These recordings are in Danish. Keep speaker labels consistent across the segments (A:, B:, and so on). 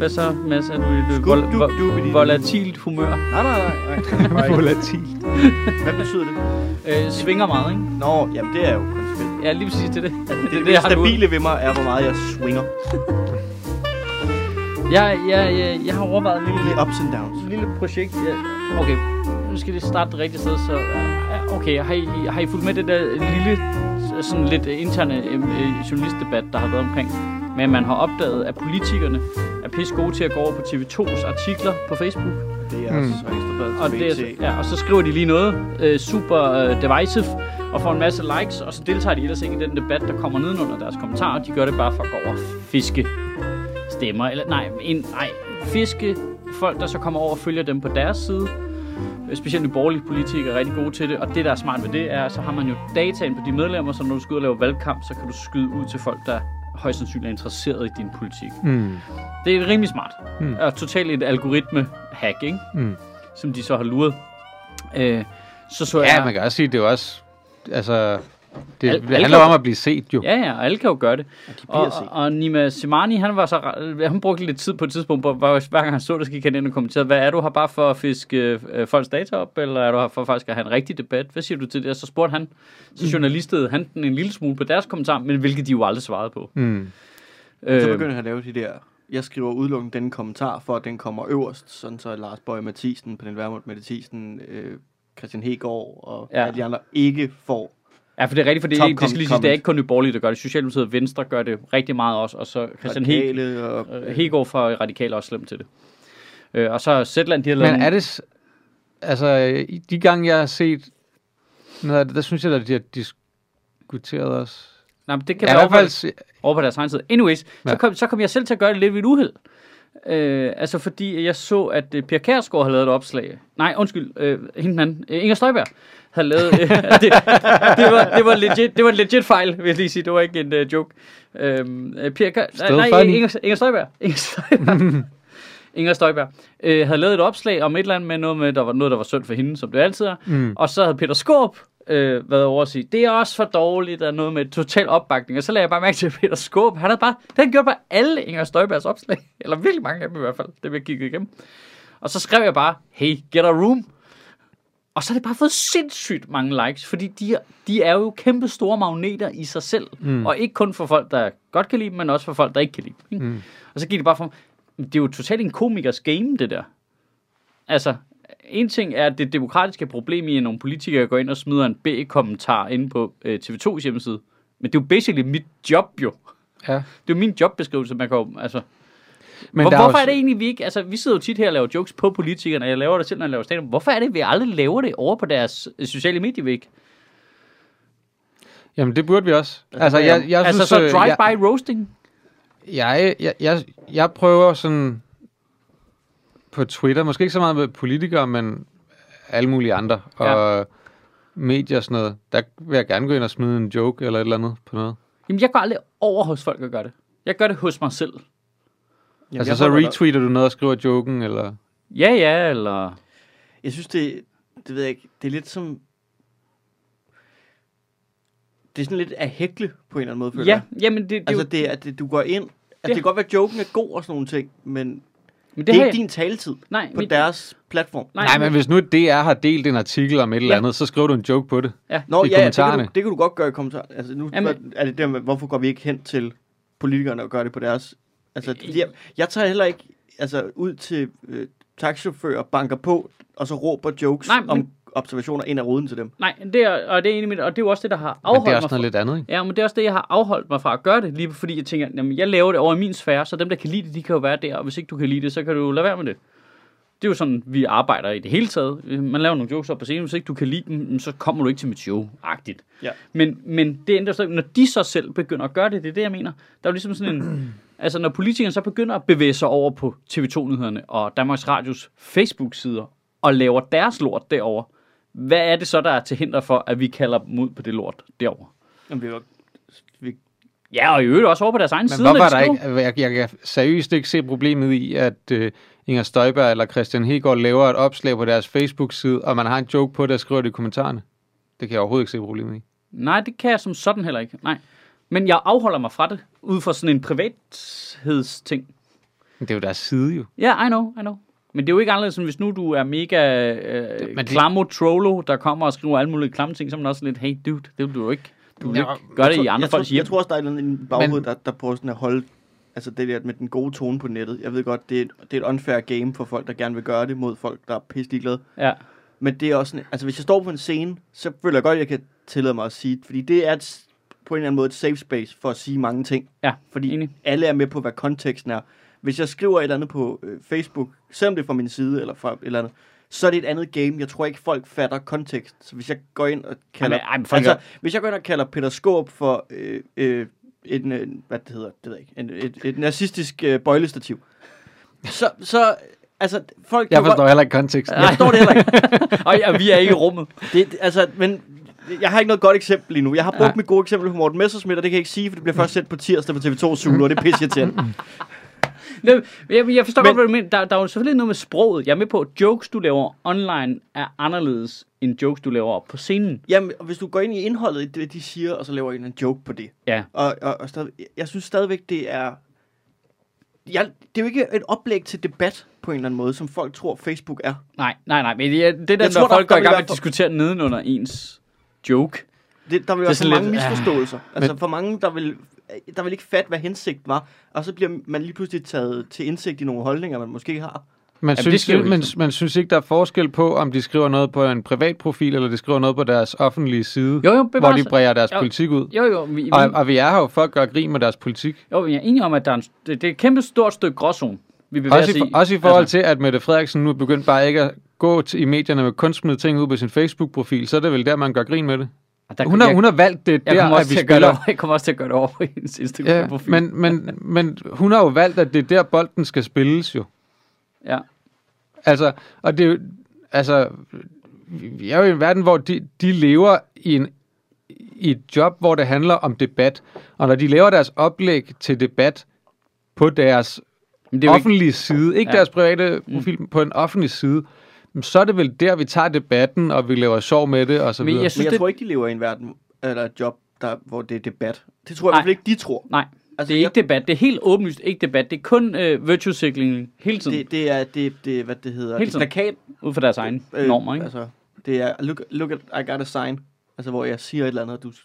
A: hvad så, Mads? Er du i et vol, vol, volatilt humør?
B: Nej, nej, nej. nej.
C: Volatil.
B: Hvad betyder det?
A: Øh, svinger meget, ikke?
B: Nå, jamen det er jo konsekvent.
A: Ja, lige præcis det. Det, det,
B: Det,
A: det,
B: det, stabile ved mig er, hvor meget jeg swinger.
A: Jeg, jeg, jeg, jeg har overvejet en lille,
B: er ups and downs.
A: lille projekt. Ja, okay, nu skal det starte det rigtige sted. Så, øh, okay, har I, har I fulgt med det der lille, sådan lidt interne øh, journalistdebat, der har været omkring? Men man har opdaget, at politikerne er pisse gode til at gå over på TV2's artikler på Facebook.
B: Det er
C: Mm.
B: mm. så ekstra
A: Og, det, er, ja, og så skriver de lige noget øh, super øh, divisive og får en masse likes, og så deltager de ellers ikke i den debat, der kommer nedenunder deres kommentarer. De gør det bare for at gå over og fiske stemmer. Eller nej, en, nej, fiske folk, der så kommer over og følger dem på deres side. Øh, Specielt de borgerlige politikere er rigtig gode til det. Og det, der er smart ved det, er, så har man jo dataen på de medlemmer, så når du skal ud og lave valgkamp, så kan du skyde ud til folk, der højst sandsynligt er interesseret i din politik.
C: Mm.
A: Det er rimelig smart.
C: Mm.
A: Og totalt et algoritme-hack, ikke?
C: Mm.
A: som de så har luret. Øh, så så
C: Ja,
A: jeg...
C: man kan også sige, det er også... Altså, det,
A: Al-
C: handler
A: alle-
C: om at blive set, jo.
A: Ja, ja, og alle kan jo gøre det. Og,
B: set.
A: og Nima Simani, han var så han brugte lidt tid på et tidspunkt, hvor hver gang han så det, så gik han ind og kommenterede, hvad er du her bare for at fiske øh, folks data op, eller er du her for faktisk at have en rigtig debat? Hvad siger du til det? Og så spurgte han, så journalistede han den en lille smule på deres kommentar, men hvilket de jo aldrig svarede på.
C: Mm.
B: Så
A: Øh,
B: begynder han at lave de der... Jeg skriver udelukkende den kommentar, for at den kommer øverst, sådan så Lars Bøge Mathisen, Pernille Vermund Mathisen, øh, Christian Hegård og
A: ja.
B: alle de andre ikke får.
A: Ja, for det er rigtigt, for det,
B: Top
A: det skal lige sige, det er ikke kun Nye Borgerlige, der gør det. Socialdemokratiet og Venstre gør det rigtig meget også, og så Christian Heg,
B: Radikale og,
A: øh, Hegård fra Radikale også slemt til det. Øh, og så Zetland, de har lavet
C: Men er det... Altså, i de gange, jeg har set det, der synes jeg, at de har diskuteret os.
A: Nej, men det kan
C: Ja,
A: være over,
C: fald...
A: over på deres egen side. Anyways, ja. Så, kom, så kom jeg selv til at gøre det lidt ved et uheld. Øh, altså fordi jeg så, at uh, Per Kærsgaard havde lavet et opslag. Nej, undskyld, øh, hende den anden. Øh, Inger Støjberg havde lavet... Øh, det, det, var, det, var legit, det var en legit fejl, vil jeg lige sige. Det var ikke en uh, joke. Øhm, øh,
C: Still
A: nej,
C: funny.
A: Inger, Inger Støjberg. Inger Støjberg. Inger Støjberg øh, havde lavet et opslag om et eller andet med noget med, der var noget, der var synd for hende, som det altid er.
C: Mm.
A: Og så havde Peter Skåb øh, været over at sige, det er også for dårligt, og noget med total opbakning. Og så lagde jeg bare mærke til, at Peter Skåb, han havde bare, det havde gjort bare alle Inger Støjbergs opslag. Eller virkelig mange af dem i hvert fald, det vi har kigget igennem. Og så skrev jeg bare, hey, get a room. Og så har det bare fået sindssygt mange likes, fordi de, er- de er jo kæmpe store magneter i sig selv. Mm. Og ikke kun for folk, der godt kan lide dem, men også for folk, der ikke kan lide dem. Ikke?
C: Mm.
A: Og så gik det bare for det er jo totalt en komikers game, det der. Altså, en ting er det demokratiske problem i, at nogle politikere går ind og smider en B-kommentar inde på øh, TV2's hjemmeside. Men det er jo basically mit job jo.
C: Ja.
A: Det er jo min jobbeskrivelse, man kan jo, altså...
C: Men
A: Hvor, hvorfor
C: jo-
A: er det egentlig, vi ikke... Altså, vi sidder jo tit her og laver jokes på politikerne, og jeg laver det selv, når jeg laver stand Hvorfor er det, vi aldrig laver det over på deres øh, sociale medievæg?
C: Jamen, det burde vi også.
B: Altså,
C: Altså, jeg, jeg
A: altså,
C: synes,
A: så
C: øh, jeg,
A: drive-by roasting?
C: jeg, jeg, jeg, jeg prøver sådan på Twitter, måske ikke så meget med politikere, men alle mulige andre, og ja. medier og sådan noget, der vil jeg gerne gå ind og smide en joke eller et eller andet på noget.
A: Jamen, jeg går aldrig over hos folk og gør det. Jeg gør det hos mig selv.
B: Jamen,
C: altså, så retweeter du noget og skriver joken, eller...
A: Ja, ja, eller...
B: Jeg synes, det, det ved jeg ikke, det er lidt som... Det er sådan lidt at hækle på en eller anden måde, føler
A: Ja,
B: jeg.
A: jamen det, det,
B: Altså, det er, at det, du går ind... Altså,
A: Det-
B: det kan godt være, at joken er god og sådan nogle ting, men
A: men
B: det,
A: det,
B: er ikke
A: jeg,
B: din taletid
A: nej,
B: på
A: mit,
B: deres platform.
A: nej,
C: Nej, men hvis nu DR har delt en artikel om et eller
A: Ja.
C: andet, så skriver du en joke på det.
A: ja.
B: Nå,
C: i
B: ja, ja, det kan,
C: kommentarerne.
B: du, det kan du godt gøre i kommentarer. Altså, nu
A: Jamen,
B: er det der med, hvorfor går vi ikke hen til politikerne og gør det på deres... Altså, jeg, jeg tager heller ikke altså, ud til øh, taxichauffører, banker på, og så råber jokes
A: Nej, men-
B: om observationer ind af ruden til dem.
A: Nej, det er, og det er enig med, og det er jo også det, der har
C: Men det
A: afholdt
C: er
A: mig
C: også
A: fra,
C: noget lidt andet, ikke?
A: Ja, men det er også det, jeg har afholdt mig fra at gøre det, lige fordi jeg tænker, jamen, jeg laver det over i min sfære, så dem, der kan lide det, de kan jo være der, og hvis ikke du kan lide det, så kan du lade være med det. Det er jo sådan, vi arbejder i det hele taget. Man laver nogle jokes op på scenen, hvis ikke du kan lide dem, så kommer du ikke til mit show-agtigt.
B: Ja.
A: Men, men det ændrer sig, når de så selv begynder at gøre det, det er det, jeg mener. Der er jo ligesom sådan en, altså når politikerne så begynder at bevæge sig over på TV2-nyhederne og Danmarks Radios Facebook-sider og laver deres lort derover, hvad er det så, der er til hinder for, at vi kalder dem ud på det lort derovre?
B: Jamen, vi var, vi,
A: Ja, og i øvrigt også over på deres egen
C: Men
A: side.
C: hvorfor
A: når
C: er
A: de
C: der ikke... Jeg, jeg kan seriøst ikke se problemet i, at uh, Inger Støjberg eller Christian Hegård laver et opslag på deres Facebook-side, og man har en joke på det og skriver det i kommentarerne. Det kan jeg overhovedet ikke se problemet i.
A: Nej, det kan jeg som sådan heller ikke. Nej. Men jeg afholder mig fra det, ud fra sådan en privathedsting.
C: Det er jo deres side jo.
A: Ja, yeah, I know, I know. Men det er jo ikke anderledes, end hvis nu du er mega øh,
C: men det-
A: klamo trollo, der kommer og skriver alle mulige klamme ting, så er man også lidt, hey dude, det vil du jo ikke. Du vil
C: Ja,
A: ikke gøre det
B: jeg
A: i
B: tror,
A: andre
B: jeg tror,
A: folks hjem.
B: Jeg tror også, der er i baghovedet,
C: Men-
B: der, der prøver sådan at holde altså det der med den gode tone på nettet. Jeg ved godt, det er, et, det er et unfair game for folk, der gerne vil gøre det mod folk, der er pisselig glade.
A: Ja.
B: Men det er også sådan, altså hvis jeg står på en scene, så føler jeg godt, at jeg kan tillade mig at sige, fordi det er et, på en eller anden måde et safe space for at sige mange ting.
A: Ja,
B: Fordi
A: enig.
B: alle er med på, hvad konteksten er. Hvis jeg skriver et eller andet på øh, Facebook, selvom det er fra min side eller fra et eller andet, så er det et andet game. Jeg tror ikke, folk fatter kontekst. Så hvis jeg går ind og kalder...
A: Ej, men- ej,
B: altså, hvis jeg går ind og kalder Peter Skåb for øh, øh, en, øh, hvad det hedder, det ved jeg ikke, en, et, et nazistisk øh, bøjlestativ, så, så, altså, folk...
C: Jeg forstår
B: godt-
C: heller ikke konteksten.
B: Jeg forstår det heller ikke.
A: Og ja, vi er ikke i rummet.
B: Det, altså, men jeg har ikke noget godt eksempel lige nu. Jeg har brugt
C: Nej.
B: mit gode eksempel på Morten Messersmith, og det kan jeg ikke sige, for det bliver først sendt på tirsdag på TV2 Zulu, og det er pisse irriterende.
A: Det- Jeg, jeg forstår
B: Men-
A: godt, hvad du mener. Der, der er jo selvfølgelig noget med sproget. Jeg er med på, at jokes, du laver online, er anderledes end jokes, du laver på scenen.
B: Jamen, og hvis du går ind i indholdet i det, de siger, og så laver en joke på det.
A: Ja.
B: Og, og, og stadig, jeg synes stadigvæk, det er... Jeg, det er jo ikke et oplæg til debat på en eller anden måde, som folk tror, Facebook er.
A: Nej, nej, nej. Men det, er- det er der,
B: Jeg tror,
A: når
B: der-
A: folk går
B: der
A: i
B: vil
A: gang med at
B: for-
A: diskutere nedenunder ens joke.
B: Det, der vil
A: Det er
B: være for mange
A: lidt-
B: misforståelser. Altså for mange, der vil, der vil ikke fatte, hvad hensigt var. Og så bliver man lige pludselig taget til indsigt i nogle holdninger, man måske ikke har.
C: Man,
A: det
C: synes,
A: jo
C: man, man synes ikke, der er forskel på, om de skriver noget på en privat profil, eller de skriver noget på deres offentlige side,
A: Jo, jo,
C: hvor de bræger deres
A: Jo.
C: politik ud.
A: Jo, jo, vi, vi,
C: Og, og vi er her jo for at gøre grin med deres politik.
A: jo, vi er enige om, at der er en, det, det er et kæmpe stort stykke gråzone, vi bevæger
C: Også
A: os
C: i,
A: i.
C: for, også i forhold
A: Altså,
C: til, at Mette Frederiksen nu er begyndt bare ikke at gå til, i medierne med kun smide ting ud på sin Facebook-profil, så er det vel der, man gør grin med det.
A: der,
C: Hun har,
A: jeg,
C: hun har valgt det
A: jeg,
C: der,
A: kommer
C: at
A: også
C: vi
A: at gøre det
C: spiller.
A: over, jeg kommer også til at gøre det over på hendes
C: Ja,
A: Instagram-profil.
C: men, men, men hun har jo valgt, at det er der, bolden skal spilles jo.
A: ja.
C: Altså, og det er altså, vi er jo i en verden, hvor de, de lever i, en, i et job, hvor det handler om debat. Og når de laver deres oplæg til debat på deres
A: Men det er jo ikke,
C: offentlige side, ikke
A: Ja.
C: ja. deres private profil, mm. på en offentlig side, så er det vel der, vi tager debatten, og vi laver sjov med det, og så
A: Men
C: videre.
A: jeg
B: Synes Men jeg
A: det-
B: tror ikke, de lever i en verden, eller et job, der, hvor det er debat. Det tror jeg
A: Nej.
B: ikke, de tror.
A: nej,
B: Altså,
A: det er ikke debat. Det er helt åbenlyst ikke debat. Det er kun øh, virtue signaling hele tiden.
B: Det, det er, det, det, hvad det hedder,
A: Helt
B: det er plakat.
A: ud fra deres egne øh, normer, ikke?
B: Altså, det er, look, look at, I got a sign. Altså, hvor jeg siger et eller andet, og du... Det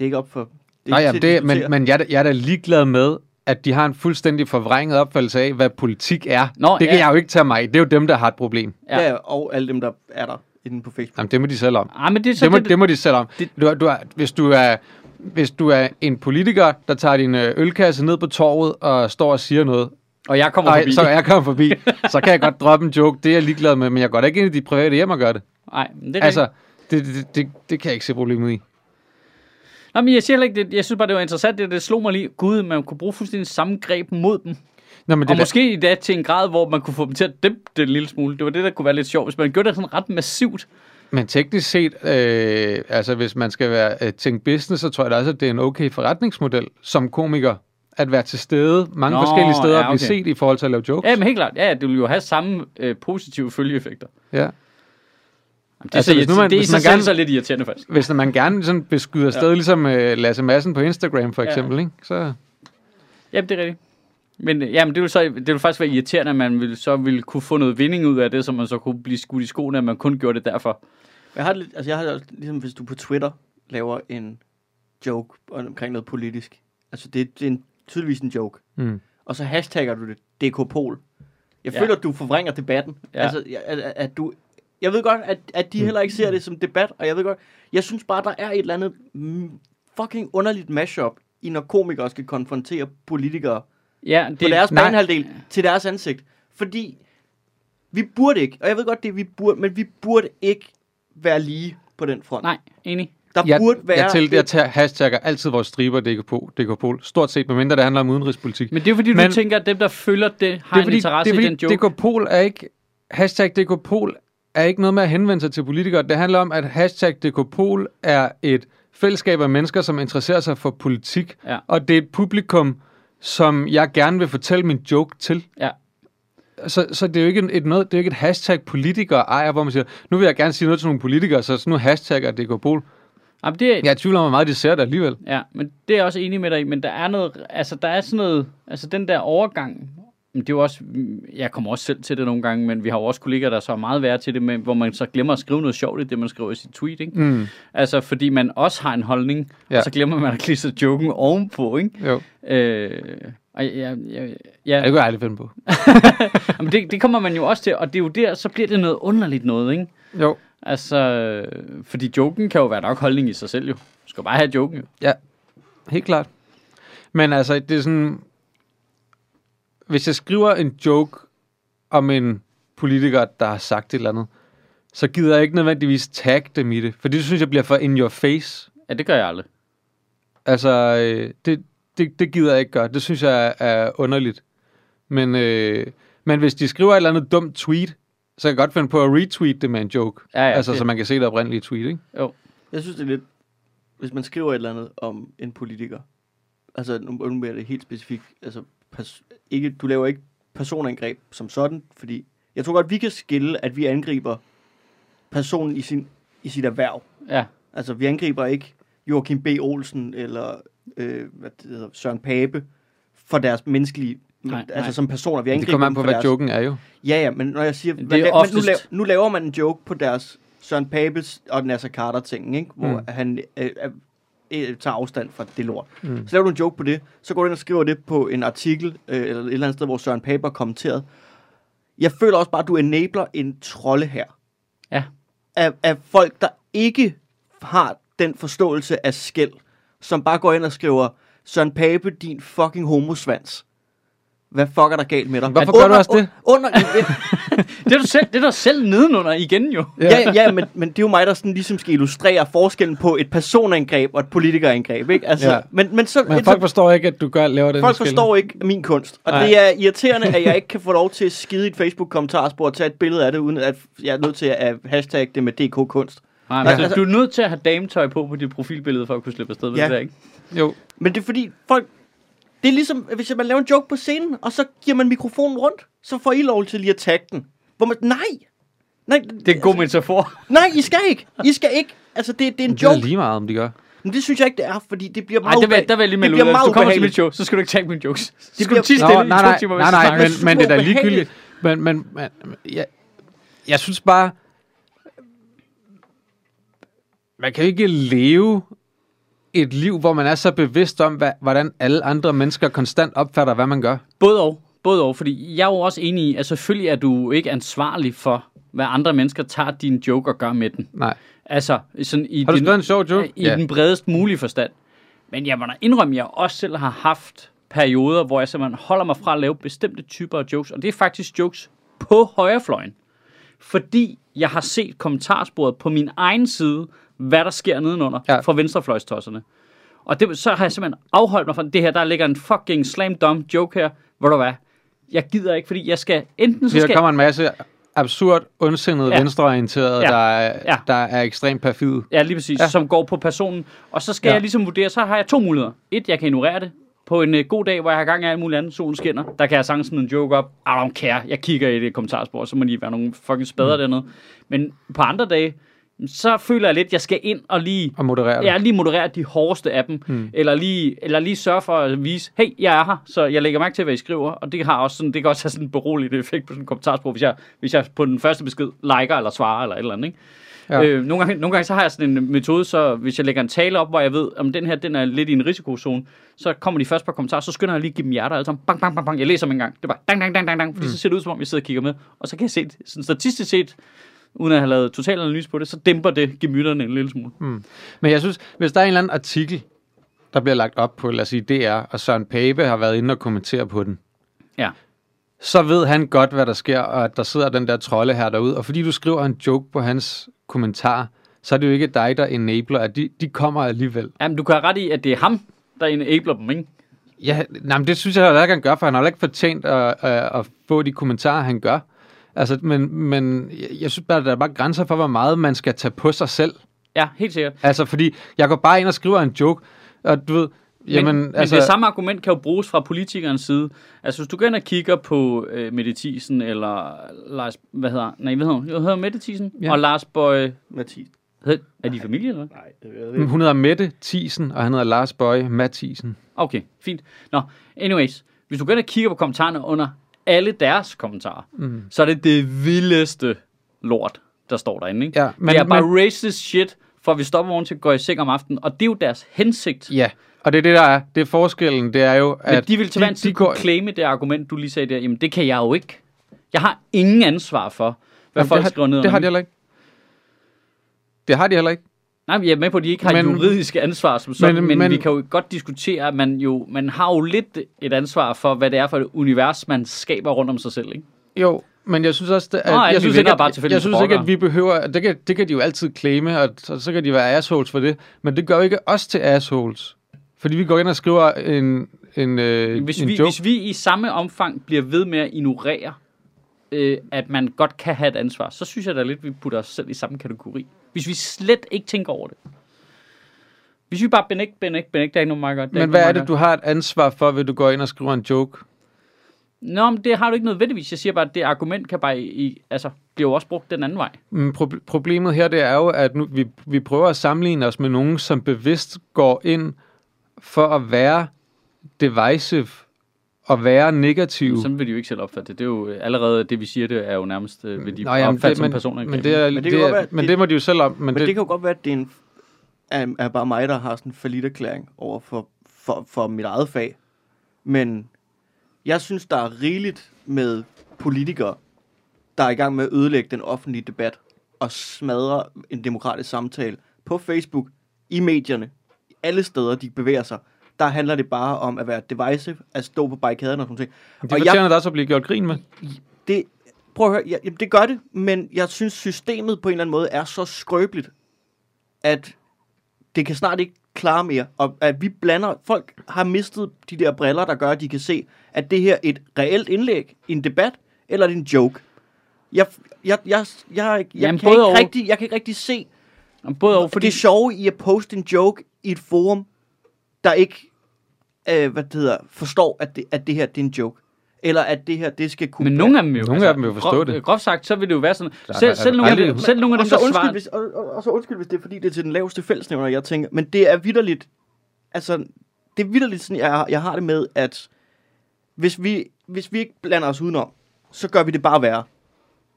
B: er ikke op for... Det er
C: Nej, ja, det, men, men jeg, er jeg er da ligeglad med, at de har en fuldstændig forvrænget opfattelse af, hvad politik er.
A: Nå,
C: det kan
A: ja.
C: jeg jo ikke tage mig i. Det er jo dem, der har et problem.
A: Ja.
B: Ja. og alle dem, der er der inde på Facebook.
C: Jamen, det må de selv om.
A: Ah, men det er så
C: Det må,
A: det,
C: det må de selv om.
A: det-
C: Du, du er, hvis, du er, hvis du er en politiker, der tager din øh, ølkasse ned på torvet og står og siger noget,
A: og jeg kommer forbi.
C: så jeg kommer forbi, så kan jeg godt droppe en joke. Det er jeg ligeglad med, men jeg går da ikke ind i de private hjem og gør det.
A: Nej, men det er
C: altså, det, det, det, det kan jeg ikke se problemet i.
A: Nå, men jeg siger heller ikke, det, jeg synes bare, det var interessant, det, det slog mig lige. Gud, man kunne bruge fuldstændig samme greb mod dem.
C: Nå, men
A: Og
C: det der,
A: måske i dag til en grad, hvor man kunne få dem til at dæmpe det en lille smule. Det var det, der kunne være lidt sjovt. Hvis man gjorde det sådan ret massivt.
C: Men teknisk set, øh, altså hvis man skal være øh, tænke business, så tror jeg da også, at det er en okay forretningsmodel som komiker, at være til stede mange
A: Nå,
C: forskellige steder
A: ja,
C: og blive
A: okay.
C: set i forhold til at lave jokes.
A: Ja, men helt klart. Ja, ja, det vil jo have samme øh, positive følgeeffekter.
C: Ja.
A: Jamen, det,
C: Altså, hvis
A: så,
C: nu man-
A: det er
C: hvis man gerne-
A: så lidt irriterende, faktisk.
C: Hvis man gerne sådan beskyder ja. ligesom øh, Lasse Madsen på Instagram for
A: Ja.
C: eksempel, ikke? så...
A: Ja, det er rigtigt. Men øh, jamen, det vil, så, det vil faktisk være irriterende, at man vil, så ville kunne få noget vinding ud af det, så man så kunne blive skudt i skoene, at man kun gjorde det derfor.
B: Jeg har lidt, altså jeg har ligesom hvis du på Twitter laver en joke omkring noget politisk. Altså det, det er en, tydeligvis en joke.
C: Mm.
B: Og så hashtagger du det DK-pol. Jeg
A: Ja.
B: føler, at du forvrænger debatten.
A: Ja.
B: Altså, at, at du... Jeg ved godt, at, at de heller ikke ser det som debat, og jeg ved godt, jeg synes bare, der er et eller andet mm, fucking underligt mashup i, når komikere skal konfrontere politikere
A: Ja,
B: på
A: det,
B: deres
C: nej.
B: banehalvdel til deres ansigt. Fordi vi burde ikke, og jeg ved godt, det er, vi burde, men vi burde ikke være lige på den front.
A: nej, enig.
B: Der
C: Jeg,
B: burde være...
C: jeg, til, jeg tager, hashtagger altid vores striber DK, DK Stort set, medmindre det handler om udenrigspolitik.
A: Men det er fordi,
C: Men-
A: du tænker, at dem, der følger det, har
C: det er
A: en
C: fordi,
A: interesse
C: det er
A: i den
C: fordi
A: joke.
C: DK er ikke... Hashtag DK er ikke noget med at henvende sig til politikere. Det handler om, at hashtag DK er et fællesskab af mennesker, som interesserer sig for politik.
A: Ja.
C: Og det er et publikum, som jeg gerne vil fortælle min joke til.
A: Ja.
C: Så, så det er jo ikke et, et noget, det er jo ikke et hashtag politikere ejer, hvor man siger, nu vil jeg gerne sige noget til nogle politikere, så nu hashtagger DK Pol.
A: Jamen, det, er,
C: Jeg er i tvivl om, hvor meget de ser det alligevel.
A: Ja, men det er jeg også enig med dig i, men der er noget, altså der er sådan noget, altså den der overgang, det er jo også, jeg kommer også selv til det nogle gange, men vi har jo også kolleger, der så er meget værre til det, men, hvor man så glemmer at skrive noget sjovt i det, man skriver i sit tweet, ikke?
C: Mm.
A: Altså, fordi man også har en holdning, ja. Og så glemmer man at klisse joken ovenpå, ikke?
C: Jo,
A: Øh, og ja, ja, ja,
C: det kunne jeg aldrig finde på.
A: Jamen, det, det kommer man jo også til, og det er jo der, så bliver det noget underligt noget, ikke?
C: Jo,
A: Altså, fordi joken kan jo være nok holdning i sig selv jo. Du skal bare have joken jo.
C: ja, helt klart. Men altså, det er sådan... Hvis jeg skriver en joke om en politiker, der har sagt et eller andet, så gider jeg ikke nødvendigvis tag dem i det, for det synes jeg bliver for in your face.
A: Ja, det gør jeg aldrig.
C: Altså, øh, det, det, det gider jeg ikke gøre. Det synes jeg er, er underligt. Men, øh, men hvis de skriver et eller andet dumt tweet, så kan jeg godt finde på at retweet det med en joke.
A: Ja, ja,
C: altså,
A: det-
C: så man kan se det oprindelige tweet, ikke?
A: Jo.
B: Jeg synes, det er lidt... Hvis man skriver et eller andet om en politiker, altså nu, nu bliver det helt specifikt, altså pers- ikke, du laver ikke personangreb som sådan, fordi jeg tror godt, vi kan skille, at vi angriber personen i, sin, i sit erhverv.
A: Ja.
B: Altså, vi angriber ikke Joachim B. Olsen eller øh, hvad det hedder, Søren Pape for deres menneskelige...
A: Nej,
B: altså
A: nej.
B: som personer. Vi
C: Det
B: angriber
C: kommer an på, hvad
B: deres,
C: joken er jo.
B: Ja, ja, men når jeg siger...
A: Det er
B: men nu,
A: oftest-
B: laver, nu laver man en joke på deres Søren Papes og Nasser Carter ting, ikke? hvor
C: Mm.
B: han øh, tager afstand fra det lort.
C: Mm.
B: Så laver du en joke på det, så går du ind og skriver det på en artikel, øh, eller et eller andet sted, hvor Søren Pape har kommenteret. Jeg føler også bare, at du enabler en trolde her.
A: Ja.
B: Af, af folk, der ikke har den forståelse af skæld, som bare går ind og skriver, Søren Pape, din fucking homosvans. Hvad fuck er der galt med dig?
C: Hvorfor gør du også det?
B: Under,
A: Det er du selv, det er dig selv nedenunder igen jo.
B: ja, ja, men, men det er jo mig, der sådan ligesom skal illustrere forskellen på et personangreb og et politikerangreb, ikke? Altså,
C: Ja.
B: men, men så,
C: Men
B: så
C: folk forstår ikke, at du gør, laver den
B: folk forstår ikke min kunst. Og
C: Nej.
B: Det er irriterende, at jeg ikke kan få lov til at skide i et Facebook-kommentarspor og tage et billede af det, uden at jeg er nødt til at hashtag det med DK Kunst.
A: Nej, men
B: Ja,
A: altså,
B: altså-
A: du er nødt til at have dametøj på på dit profilbillede, for at kunne slippe afsted med
B: Ja.
A: det der, ikke?
C: Jo,
B: Men det er fordi, folk... Det er ligesom, hvis man laver en joke på scenen, og så giver man mikrofonen rundt, så får I lov til lige at tagge den. Hvor man, nej! Nej,
A: Det er en god metafor.
B: nej, I skal ikke. I skal ikke. Altså, det, det er en
C: det er
B: joke.
C: lige meget, om de gør.
B: Men det synes jeg ikke, det er, fordi det bliver
A: Nej,
B: meget
A: der vil,
B: ubeha-
A: der vil jeg lige
B: det
A: melde ud.
B: bliver
A: Hvis
B: meget
A: du kommer til mit show, så skal du ikke tage mine jokes. Så skal
B: bliver-
A: du
C: Nå,
A: stille i
C: nej,
A: to
C: nej,
A: timer,
C: nej, nej,
A: jeg
C: men, men det er da ligegyldigt. Men, men, men jeg, jeg synes bare, man kan ikke leve et liv, hvor man er så bevidst om, hvad, hvordan alle andre mennesker konstant opfatter, hvad man gør.
A: Både og. Både og, fordi jeg er jo også enig i, at selvfølgelig er du ikke ansvarlig for, hvad andre mennesker tager din joke og gør med den.
C: Nej.
A: Altså, sådan i,
C: Har du
A: den,
C: en sjov joke?
A: i den bredest mulige forstand. Men jeg må da indrømme, at jeg også selv har haft perioder, hvor jeg simpelthen holder mig fra at lave bestemte typer af jokes, og det er faktisk jokes på højrefløjen. Fordi jeg har set kommentarsporet på min egen side, hvad der sker nedenunder
C: Ja.
A: fra venstrefløjstosserne. Og det, så har jeg simpelthen afholdt mig fra det her, der ligger en fucking slam dumb joke her, hvor du hvad, jeg gider ikke, fordi jeg skal, enten så
C: Fordi der
A: skal
C: kommer en masse absurd, ondsindede, ja. Venstreorienterede,
A: Ja.
C: der, er,
A: Ja.
C: der er ekstremt perfide.
A: Ja, lige præcis.
C: Ja.
A: Som går på personen. Og så skal
C: Ja.
A: jeg ligesom vurdere, så har jeg to muligheder. Et, jeg kan ignorere det. På en uh, god dag, hvor jeg har gang i alt muligt andet, solen skinner, der kan jeg sagtens smide en joke op. I don't care. Jeg kigger i det kommentarspor, så må de være nogle fucking spader mm. dernede. Men på andre dage, så føler jeg lidt, at jeg skal ind og lige
C: Og moderere.
A: Ja, lige moderere de hårdeste af dem. Mm. Eller, lige, eller lige sørge for at vise, hey, jeg er her, så jeg lægger mærke til, hvad I skriver. Og det, har også sådan, det kan også have sådan en beroligende effekt på sådan en kommentarspor, hvis jeg, hvis jeg på den første besked liker eller svarer eller et eller andet. Ikke?
C: Ja.
A: Ja. Øh, nogle, gange, nogle gange så har jeg sådan en metode, så hvis jeg lægger en tale op, hvor jeg ved, om den her den er lidt i en risikozone, så kommer de først på kommentarer, så skynder jeg lige at give dem hjerter alle sammen. Bang, bang, bang, bang. Jeg læser dem en gang. Det er bare dang, dang, dang, dang, dang, fordi mm. så ser det ud, som om jeg sidder og kigger med. Og så kan jeg se, sådan statistisk set, uden at have lavet total analyse på det, så dæmper det gemytterne en lille smule.
C: Men jeg synes, hvis der er en eller anden artikel, der bliver lagt op på, lad os sige DR, og Søren Pape har været inde og kommentere på den,
A: Ja.
C: så ved han godt, hvad der sker, og at der sidder den der trolde her derude. Og fordi du skriver en joke på hans kommentar, så er det jo ikke dig, der enabler, at de, de kommer alligevel.
A: Jamen, du kan have ret i, at det er ham, der enabler dem, ikke?
C: Ja, nej, men det synes jeg heller ikke, han gør, for han har ikke fortjent at, at, at få de kommentarer, han gør. Altså, men, men jeg, synes bare, der er bare grænser for, hvor meget man skal tage på sig selv.
A: Ja, helt sikkert.
C: Altså, fordi jeg går bare ind og skriver en joke, og du ved, jamen,
A: men,
C: altså...
A: men det samme argument kan jo bruges fra politikernes side. Altså, hvis du går ind og kigger på øh, Mette Thiesen, eller Lars, hvad hedder Nej, hvad hedder hun? Jo, hedder Mette Thiesen?
C: Ja.
A: Og Lars Bøje,
B: Mathis.
A: hed, er de familie, eller?
B: Nej, det ved jeg ikke.
C: Hun hedder Mette Thiesen, og han hedder Lars Bøje Mathisen.
A: Okay, fint. Nå, anyways. Hvis du går ind og kigger på kommentarerne under alle deres kommentarer, mm. så er det det vildeste lort, der står derinde. Ikke?
C: Ja,
A: men,
C: men-
A: det er bare
C: men-
A: racist shit, for vi stopper vognen til at gå i seng om aftenen, og det er jo deres hensigt.
C: Ja, og det er det, der er. Det er forskellen, det er jo,
A: Men
C: at
A: de vil til hver tid
C: går,
A: claime det argument, du lige sagde der. Jamen, det kan jeg jo ikke. Jeg har ingen ansvar for, hvad
C: Jamen,
A: folk
C: har,
A: skriver ned.
C: Det har de heller ikke. Det har de heller ikke.
A: Nej, jeg er med på, at de ikke har men, juridiske ansvar som sådan, men,
C: Men-
A: men, vi kan jo godt diskutere, at man, jo, man har jo lidt et ansvar for, hvad det er for et univers, man skaber rundt om sig selv. Ikke?
C: Jo, men jeg synes også, at,
A: Nå,
C: jeg
A: vi
C: synes ikke,
A: bare
C: at,
A: tilfældigt
C: jeg synes ikke, at vi behøver, det kan, det kan de jo altid claime, og så, så kan de være assholes for det, men det gør jo ikke os til assholes. Fordi vi går ind og skriver en, en, øh,
A: Hvis
C: en
A: vi,
C: joke.
A: hvis vi i samme omfang bliver ved med at ignorere, øh, at man godt kan have et ansvar, så synes jeg da lidt, at vi putter os selv i samme kategori. Hvis vi slet ikke tænker over det. Hvis vi bare benægt, benægt, benægt, der er ikke noget meget godt.
C: Men hvad er det, du har et ansvar for, ved du går ind og skriver en joke?
A: Nå, men det har du ikke nødvendigvis. Jeg siger bare, at det argument kan bare i, altså, bliver også brugt den anden vej.
C: Men pro- problemet her, det er jo, at nu, vi, vi prøver at sammenligne os med nogen, som bevidst går ind for at være divisive og være negativ.
A: Sådan vil de jo ikke selv opfatte det. Det er jo øh, allerede det, vi siger, det er jo nærmest, øh, vil de
C: Nå, jamen,
A: opfatte
C: det,
A: som
C: men,
A: personer.
C: men, det, er,
B: Men
C: men,
B: det
C: det,
B: kan
C: det,
B: godt
C: er,
B: være,
C: men
B: det-
C: det må de jo selv om. Men,
B: Men
C: det,
B: det, kan jo godt være, at det er, en, er, er bare mig, der har sådan en forlitterklæring over for, for, for mit eget fag. Men jeg synes, der er rigeligt med politikere, der er i gang med at ødelægge den offentlige debat og smadre en demokratisk samtale på Facebook, i medierne, alle steder, de bevæger sig. Der handler det bare om at være divisive, at stå på barrikaderne og sådan noget.
C: det
B: og jeg-
C: fortjener da også at blive gjort grin med.
B: det, prøv at høre, ja, jamen, det gør det, men jeg synes, systemet på en eller anden måde er så skrøbeligt, at det kan snart ikke klare mere. Og at vi blander, folk har mistet de der briller, der gør, at de kan se, at det her er et reelt indlæg en debat, eller er det en joke. Jeg, jeg, jeg, jeg, jeg,
A: Jamen,
B: kan,
A: både
B: ikke
A: og.
B: rigtig, jeg kan ikke rigtig se
A: Både og,
B: fordi...
A: fordi
B: det sjove i at poste en joke i et forum, der ikke øh, hvad det hedder, forstår, at det, at det her det er en joke. Eller at det her, det skal kunne...
A: Men nogle af dem jo. altså,
C: Nogle af dem vil forstå
A: grov,
C: det.
A: Groft sagt, så vil det jo være sådan.
C: Der
A: Selv, selv, nogle, af dem, selv nogle af
B: og
A: dem,
B: så
A: der
B: undskyld,
A: svarer...
B: hvis, og, og, og så undskyld, hvis det er, fordi det er til den laveste fællesnævner, jeg tænker. Men det er vidderligt, altså, det er vidderligt sådan, jeg, jeg har det med, at hvis vi, hvis vi ikke blander os udenom, så gør vi det bare værre.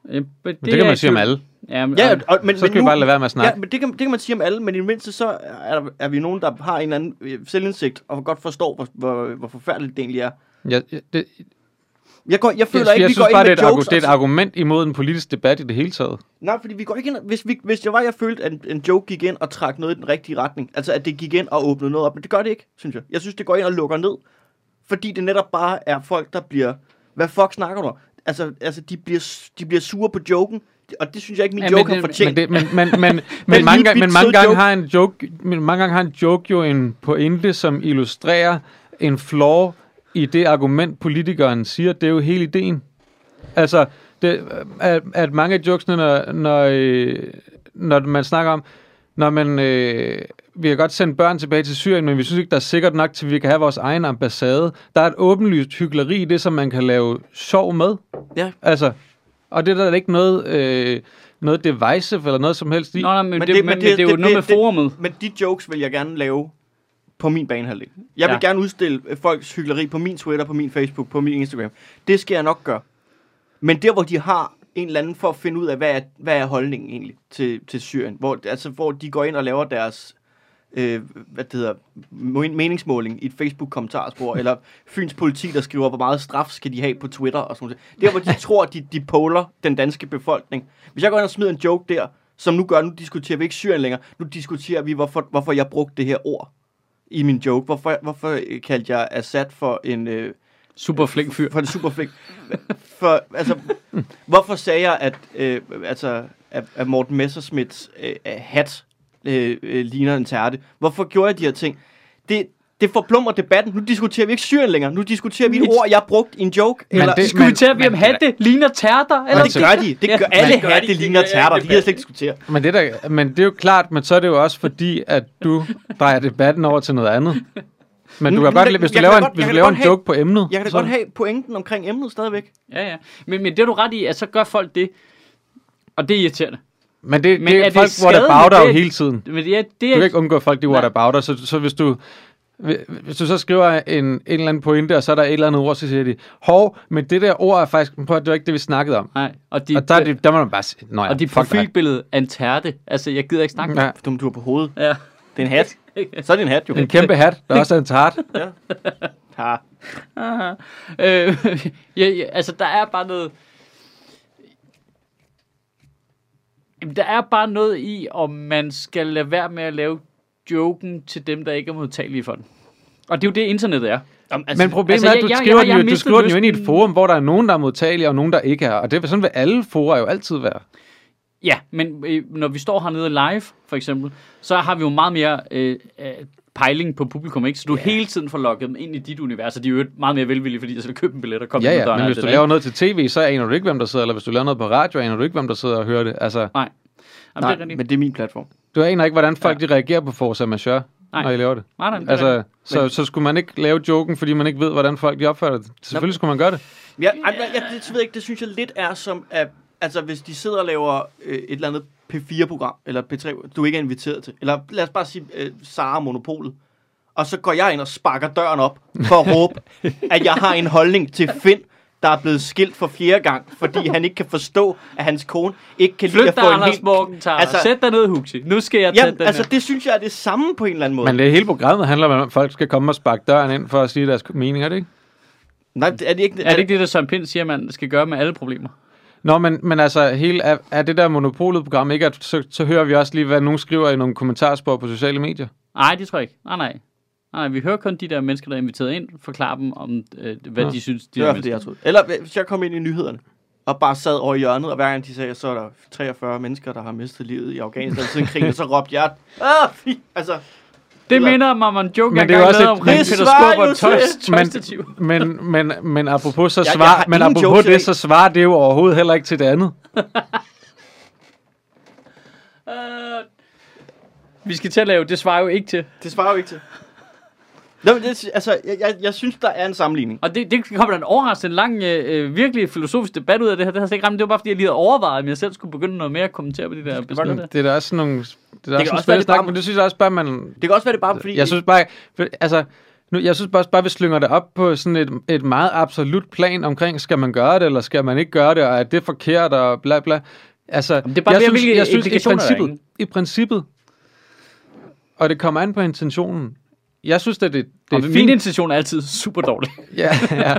A: Ja, det,
C: Men det kan man sige om alle.
A: Ja, men,
B: Ja,
A: og,
B: men,
C: Så skal vi bare lade være med at snakke.
B: Ja, men det kan, det kan man sige om alle, men i det mindste så er, der, er vi nogen, der har en eller anden øh, selvindsigt, og godt forstår, hvor, hvor, hvor forfærdeligt det egentlig er.
C: Ja, det,
B: Jeg, går, jeg føler
C: jeg,
B: ikke,
C: jeg
B: vi
C: synes
B: går
C: bare,
B: ind
C: det
B: med
C: er, et,
B: jokes.
C: det er et argument imod en politisk debat i det hele taget.
B: Nej, fordi vi går ikke ind, hvis, vi, hvis det var, jeg følte, at en, en joke gik ind og trak noget i den rigtige retning, altså at det gik ind og åbnede noget op, men det gør det ikke, synes jeg. Jeg synes, det går ind og lukker ned, fordi det netop bare er folk, der bliver, hvad fuck snakker du om? Altså, altså de, bliver, de bliver sure på joken, og det synes jeg ikke, min
A: Ja,
B: ja,
A: men
B: joke har fortjent.
C: Men, det, men, men, men,
B: Men
C: men, mange, gange, men mange gange
B: joke.
C: har en joke, men mange gange har en joke jo en pointe, som illustrerer en flaw i det argument, politikeren siger. Det er jo hele ideen. Altså, det, at, at mange af jokesene, når, når, øh, når man snakker om, når man, øh, vi har godt sendt børn tilbage til Syrien, men vi synes ikke, der er sikkert nok til, at vi kan have vores egen ambassade. Der er et åbenlyst hyggeleri i det, som man kan lave sjov med.
B: Ja.
C: Altså, og det er der ikke noget, øh, noget divisive eller noget som helst i.
A: Nå, nej, men, men, det, men, men, det, det er jo
B: det-
A: noget med
B: det- det-
A: forumet.
B: Men de jokes vil jeg gerne lave på min banehalvdel. Jeg vil
A: Ja.
B: gerne udstille øh, folks hyggeleri på min Twitter, på min Facebook, på min Instagram. Det skal jeg nok gøre. Men der, hvor de har en eller anden for at finde ud af, hvad er, hvad er holdningen egentlig til, til Syrien, hvor, altså, hvor de går ind og laver deres øh, hvad det hedder, meningsmåling i et Facebook-kommentarspor, eller Fyns politi, der skriver, hvor meget straf skal de have på Twitter og sådan noget. Der, hvor de tror, de, de poler den danske befolkning. Hvis jeg går ind og smider en joke der, som nu gør, nu diskuterer vi ikke Syrien længere, nu diskuterer vi, hvorfor, hvorfor jeg brugte det her ord i min joke. Hvorfor, hvorfor kaldte jeg Assad for en... Øh,
A: Super flink fyr.
B: for en superflink. For, altså, hvorfor sagde jeg, at, øh, altså, at, at Morten Messersmiths øh, hat øh, øh, ligner en tærte? Hvorfor gjorde jeg de her ting? Det, det forplummer debatten. Nu diskuterer vi ikke Syrien længere. Nu diskuterer vi et ord, jeg brugte i en joke.
C: Men
B: eller,
C: det-
A: Diskuterer vi om hatte ligner tærter? Eller
B: og det gør de. Det gør alle
A: det gør de.
B: hatte
A: Det
B: ligner tærter.
A: alle
B: De gider slet ikke diskutere.
C: Men det, der, men det er jo klart, men så er det jo også fordi, at du drejer debatten over til noget andet. Men du kan godt, hvis du laver en,
B: godt-
C: hvis du laver en
B: have-
C: joke på emnet,
B: Jeg kan da
C: så,
B: godt have pointen omkring emnet stadigvæk.
A: Ja, ja. Men, men det er du ret i, at så gør folk det. Og det er irriterende.
C: men det,
A: Men
C: det
A: er
C: er
A: det
C: folk
A: skadeligt,
C: whatabouter jo hele tiden.
A: Men det er, det
C: Du
A: er,
C: kan ikke undgå, folk de whatabouter, så, så hvis du Hvis du så skriver en, en eller anden pointe, og så er der et eller andet ord, så siger de, hov, men det der ord er faktisk, prøv at det var ikke det, vi snakkede om.
A: Nej, og de,
C: Og der, er det, der må man bare sige, ja,
A: og de
C: fuck dig.
A: profilbillede Anterte. Altså, jeg gider ikke snakke.
C: Ja,
B: Dum, du har på hovedet.
A: Ja.
B: Det er en hat. Så er det en hat, jo.
C: en kæmpe hat, der også er en tart.
B: Ja. ja.
A: Aha. Øh, ja, ja, altså, der er bare noget... Jamen, der er bare noget i, om man skal lade være med at lave joken til dem, der ikke er modtagelige for den. Og det er jo det, internettet er.
B: Jamen, altså,
C: Men problemet
A: altså,
C: er,
A: jeg-
C: at du
A: jeg-
C: skriver,
A: jeg- jeg har
C: den jo, du skriver den jo ind i et forum, hvor der er nogen, der er modtagelige, og nogen, der ikke er. Og det, sådan vil alle fora jo altid være.
A: Ja, men øh, når vi står hernede live, for eksempel, så har vi jo meget mere øh, øh, pejling på publikum, ikke? Så du hele tiden får lukket dem ind i dit univers, og de er jo meget mere velvillige, fordi jeg skal købe en billet og komme
C: Ja, ja,
A: døren
C: men hvis du
A: det
C: laver noget til tv, så aner du ikke, hvem der sidder, eller hvis du laver noget på radio, aner du ikke, hvem der sidder og hører det. Altså?
A: Nej. Jamen,
B: Nej,
A: det er
B: men det er min platform.
C: du aner ikke, hvordan folk de reagerer på Forza Majeure,
A: Nej.
C: når I laver det.
A: Nej, nej, det.
C: Altså, så, så skulle man ikke lave joken, fordi man ikke ved, hvordan folk de opfører det. Selvfølgelig skulle man gøre det.
B: Ja, jeg, jeg, det, ved jeg ikke, det synes jeg lidt er som, at, altså hvis de sidder og laver øh, et eller andet P4-program, eller P3, du ikke er inviteret til, eller lad os bare sige øh, Sara Monopolet, og så går jeg ind og sparker døren op for at råbe, at jeg har en holdning til Finn, der er blevet skilt for fjerde gang, fordi han ikke kan forstå, at hans kone ikke kan lide
A: Flyt
B: at
A: dig,
B: få en
A: Anders
B: helt...
A: Morgenthaler.
B: altså-
A: Sæt dig ned, Huxi. Nu skal jeg tage
B: Ja,
A: den
B: altså
A: her.
B: det synes jeg er det samme på en eller anden måde.
C: Men det hele programmet handler om, at folk skal komme og sparke døren ind for at sige deres mening, er det ikke?
B: Nej, det- er det ikke...
A: Er det ikke det, der Søren Pind siger, man skal gøre med alle problemer?
C: Nå, men, men altså, hele, er, er det der monopolet-program ikke, at så, så hører vi også lige, hvad nogen skriver i nogle kommentarspor på sociale medier?
A: Nej, det tror jeg ikke. Nej, nej. Nej, vi hører kun de der mennesker, der er inviteret ind, forklare dem om, øh, hvad
C: Nå,
A: de synes, de
B: Det er det, jeg troede. Eller hvis jeg kom ind i nyhederne, og bare sad over i hjørnet, og hver gang de sagde, så er der 43 mennesker, der har mistet livet i Afghanistan siden krigen, og så råbte jeg, ah, altså,
A: Det minder mig om en joke,
C: Men
A: jeg
C: det er
A: engang lavede
C: et-
A: omkring Peter
B: svarer
A: Skåber
B: jo
A: og tøj,
B: til-
A: tøjstativ.
C: Men, men, men apropos, så
B: Jeg- jeg
C: svar,
B: har
C: men apropos det, så svarer det jo overhovedet heller ikke til det andet.
A: Øh, vi skal til at lave, det svarer jo ikke til.
B: det svarer jo ikke til. Nå, men det, altså, jeg, jeg, jeg synes, der er en sammenligning.
A: Og det, det kommer der en overraskende lang, øh, øh, virkelig filosofisk debat ud af det her. Det har jeg slet ikke ramt. Det var bare, fordi jeg lige havde overvejet, om jeg selv skulle begynde noget mere at kommentere på de der beskeder. der.
C: Det er da også nogle... Det er da
B: kan
C: også,
B: være,
C: svært
B: det
C: snak,
B: bare-
C: men det synes jeg også bare, man...
B: Det kan også være, det bare fordi...
C: Jeg synes bare, for, altså, nu, jeg synes bare, bare, vi slynger det op på sådan et, et meget absolut plan omkring, skal man gøre det, eller skal man ikke gøre det, og er det forkert, og bla bla. Altså,
A: Jamen, det er bare
C: jeg
A: mere,
C: synes, jeg synes i
A: er,
C: princippet, i princippet, og det kommer an på intentionen. Jeg synes, at det, det er
A: min
C: fint.
A: intention er altid super dårlig.
C: Ja, ja.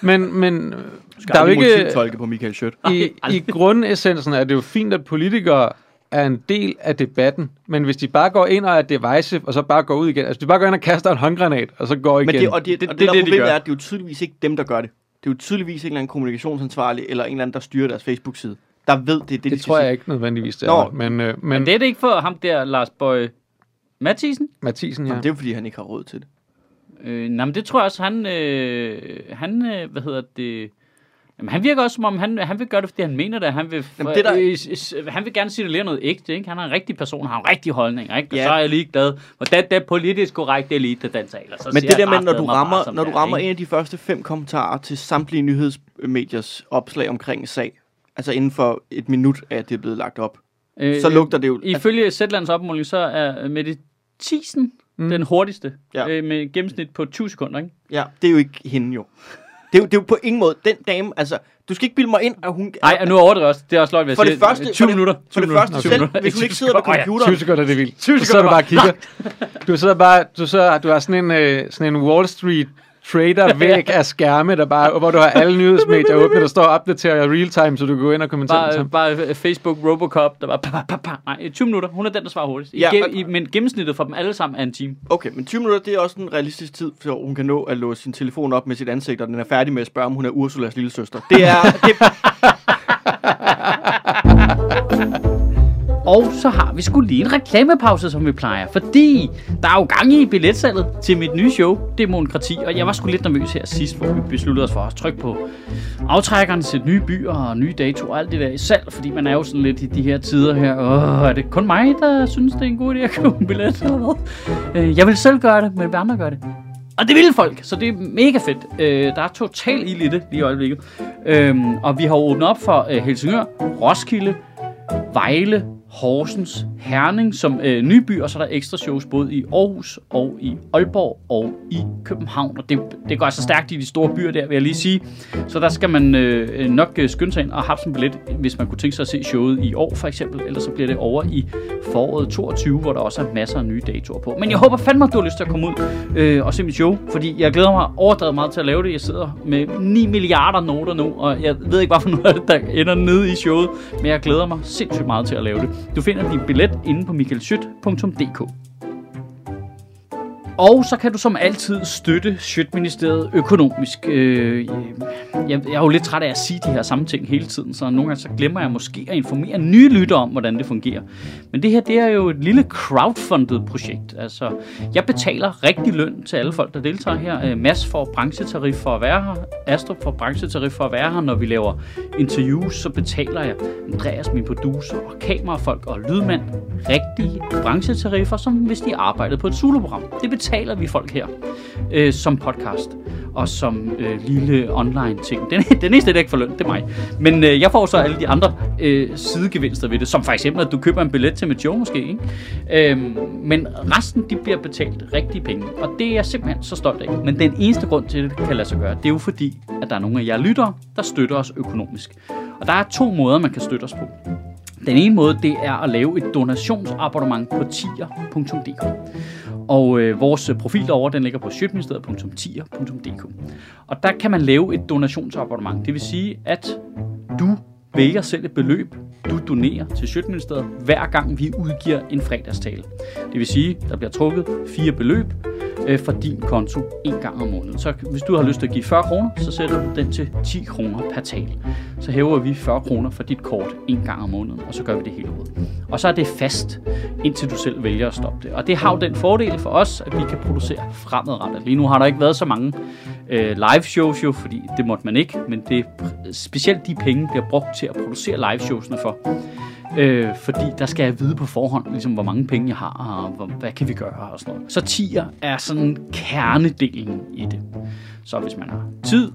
C: Men, men
B: skal
C: der er jo ikke...
B: motivtolke på Michael Schødt.
C: I, I grundessensen er det jo fint, at politikere er en del af debatten, men hvis de bare går ind og er divisive, og så bare går ud igen, altså de bare går ind og kaster en håndgranat, og så går igen.
B: Men det, og det,
A: Det-
B: det, og
A: det
B: det,
A: er
B: der
A: det, de gør.
B: er, at det er jo tydeligvis ikke dem, der gør det. Det er jo tydeligvis en eller anden kommunikationsansvarlig, eller en eller anden, der styrer deres Facebook-side. Der ved, det er det,
C: det
B: de
C: tror jeg ikke nødvendigvis, det
B: Nå.
C: er. Men, øh, men,
A: Men det er det ikke for ham der, Lars Bøje Mathisen?
C: Mathisen, ja.
B: Jamen, det er jo, fordi han ikke har råd til det.
A: Øh, nej, men det tror jeg også, han, øh, han øh, hvad hedder det, Jamen, han virker også som om, han, han vil gøre det, fordi han mener det. Han vil,
B: Jamen, det der-
A: øh, s- han vil gerne signalere noget ægte. Ikke? Han er en rigtig person, har en rigtig holdning. Ikke? Og
B: Ja.
A: så er jeg lige glad. Hvordan det er politisk korrekt elite, den taler. Så
B: Men det der med, når du
A: bare,
B: rammer,
A: som
B: når du
A: er,
B: rammer
A: ikke?
B: en af de første fem kommentarer til samtlige nyhedsmediers opslag omkring en sag, altså inden for et minut af, at det er blevet lagt op,
A: Øh,
B: så lugter det jo...
A: Ifølge Zetlands opmåling, så er Mette Thiesen mm. den hurtigste.
B: Ja.
A: Øh, med gennemsnit på 20 sekunder. Ikke?
B: Ja, det er jo ikke hende jo. Det er jo, det er jo på ingen måde, den dame, altså, du skal ikke bilde mig ind, at hun...
A: Nej, og nu overdriver også. Det er også løgn, hvad jeg
B: For det første-
A: 20
B: for det-
A: minutter.
B: for
A: 20
B: det første
A: 20
B: selv,
A: minutter.
B: hvis hun ikke
A: 20
B: sidder ved
A: sekunder.
B: Computeren,
C: 20 sekunder, det er vildt.
A: 20
C: Så sidder du bare
A: sekunder.
C: kigger. Du sidder bare, du, sidder, du har sådan en, øh, sådan en Wall Street trader væg af skærme, der bare, hvor du har alle nyhedsmedier åbne, der står og opdaterer real time, så du kan gå ind og kommentere
A: Bare, bare øh, Facebook Robocop, der var pa, pa, pa. Nej, 20 minutter. Hun er den, der svarer hurtigst. I,
B: Ja, og-
A: i, men gennemsnittet for dem alle sammen er en time.
B: Okay, men 20 minutter, det er også en realistisk tid, for hun kan nå at låse sin telefon op med sit ansigt, og den er færdig med at spørge, om hun er Ursulas lille søster. Det er... Det,
A: og så har vi skulle lige en reklamepause, som vi plejer. Fordi der er jo gang i billetsalget til mit nye show, Demokrati. Og jeg var sgu lidt nervøs her sidst, hvor vi besluttede os for at trykke på aftrækkerne til nye byer og nye datoer og alt det der i salg. Fordi man er jo sådan lidt i de her tider her. Åh, er det kun mig, der synes, det er en god idé at købe en billet? Eller hvad? Jeg vil selv gøre det, men vil andre gøre det? Og det vil folk, så det er mega fedt. Øh, der er total ild i det lige i øjeblikket. Øhm, og vi har åbnet op for øh, Helsingør, Roskilde, Vejle, Horsens, Herning som øh, nye by, og så er der ekstra shows både i Aarhus og i Aalborg og i København. Og det, det går altså stærkt i de store byer der, vil jeg lige sige. Så der skal man øh, nok øh, skynde sig ind og have sådan en billet, hvis man kunne tænke sig at se showet i år for eksempel. Ellers så bliver det over i foråret 22, hvor der også er masser af nye datoer på. Men jeg håber fandme, at du har lyst til at komme ud øh, og se mit show, fordi jeg glæder mig overdrevet meget til at lave det. Jeg sidder med 9 milliarder noter nu, og jeg ved ikke, hvorfor noget det, der ender nede i showet, men jeg glæder mig sindssygt meget til at lave det. Du finder din billet inde på michaelschyt.dk. Og så kan du som altid støtte Sjøtministeriet økonomisk. Øh, jeg, jeg er jo lidt træt af at sige de her samme ting hele tiden, så nogle gange så glemmer jeg måske at informere nye lyttere om, hvordan det fungerer. Men det her, det er jo et lille crowdfundet projekt. Altså, jeg betaler rigtig løn til alle folk, der deltager her. Øh, Mads får branchetarif for at være her. Astrup får branchetarif for at være her. Når vi laver interviews, så betaler jeg Andreas, min producer, og kamerafolk og lydmand rigtige branchetariffer, som hvis de arbejdede på et soloprogram. Det betaler vi folk her øh, som podcast og som øh, lille online ting. Den, den eneste, der ikke får løn, det er mig. Men øh, jeg får så alle de andre øh, sidegevinster ved det, som for eksempel, at du køber en billet til mit show måske. Ikke? Øh, men resten, de bliver betalt rigtige penge, og det er jeg simpelthen så stolt af. Men den eneste grund til, at det kan lade sig gøre, det er jo fordi, at der er nogle af jer lyttere, der støtter os økonomisk. Og der er to måder, man kan støtte os på. Den ene måde, det er at lave et donationsabonnement på tier.dk. Og øh, vores øh, profil derovre, den ligger på sjøtministeriet.tier.dk. Og der kan man lave et donationsabonnement. Det vil sige, at du vælger selv et beløb, du donerer til Sjøtministeriet, hver gang vi udgiver en fredagstale. Det vil sige, der bliver trukket fire beløb øh, fra din konto en gang om måneden. Så hvis du har lyst til at give 40 kroner, så sætter du den til 10 kroner per tal. Så hæver vi 40 kroner for dit kort en gang om måneden, og så gør vi det hele ud. Og så er det fast, indtil du selv vælger at stoppe det. Og det har jo den fordel for os, at vi kan producere fremadrettet. Lige nu har der ikke været så mange øh, live shows jo, fordi det måtte man ikke, men det specielt de penge bliver brugt til at producere live showsene for. Øh, fordi der skal jeg vide på forhånd, ligesom, hvor mange penge jeg har, og hvor, hvad kan vi gøre og sådan noget. Så tier er sådan kernedelen i det. Så hvis man har tid,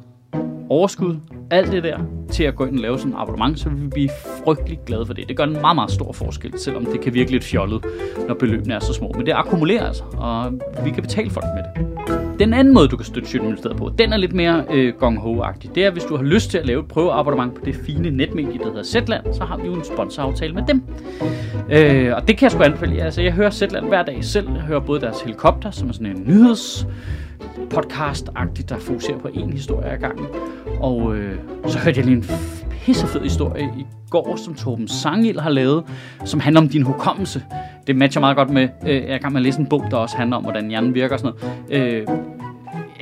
A: overskud, alt det der, til at gå ind og lave sådan en abonnement, så vil vi blive frygtelig glade for det. Det gør en meget, meget stor forskel, selvom det kan virke lidt fjollet, når beløbene er så små. Men det akkumulerer altså, og vi kan betale folk med det. Den anden måde, du kan støtte Sjøtministeriet på, den er lidt mere øh, gong ho -agtig. Det er, hvis du har lyst til at lave et prøveabonnement på det fine netmedie, der hedder Zetland, så har vi jo en sponsoraftale med dem. Øh, og det kan jeg sgu anbefale. Altså, jeg hører Zetland hver dag selv. Jeg hører både deres helikopter, som er sådan en nyheds podcast-agtigt, der fokuserer på en historie ad gangen. Og øh, så hørte jeg lige en pissefed historie i går, som Torben Sangil har lavet, som handler om din hukommelse. Det matcher meget godt med, øh, jeg er i gang med at læse en bog, der også handler om, hvordan hjernen virker og sådan noget. Øh,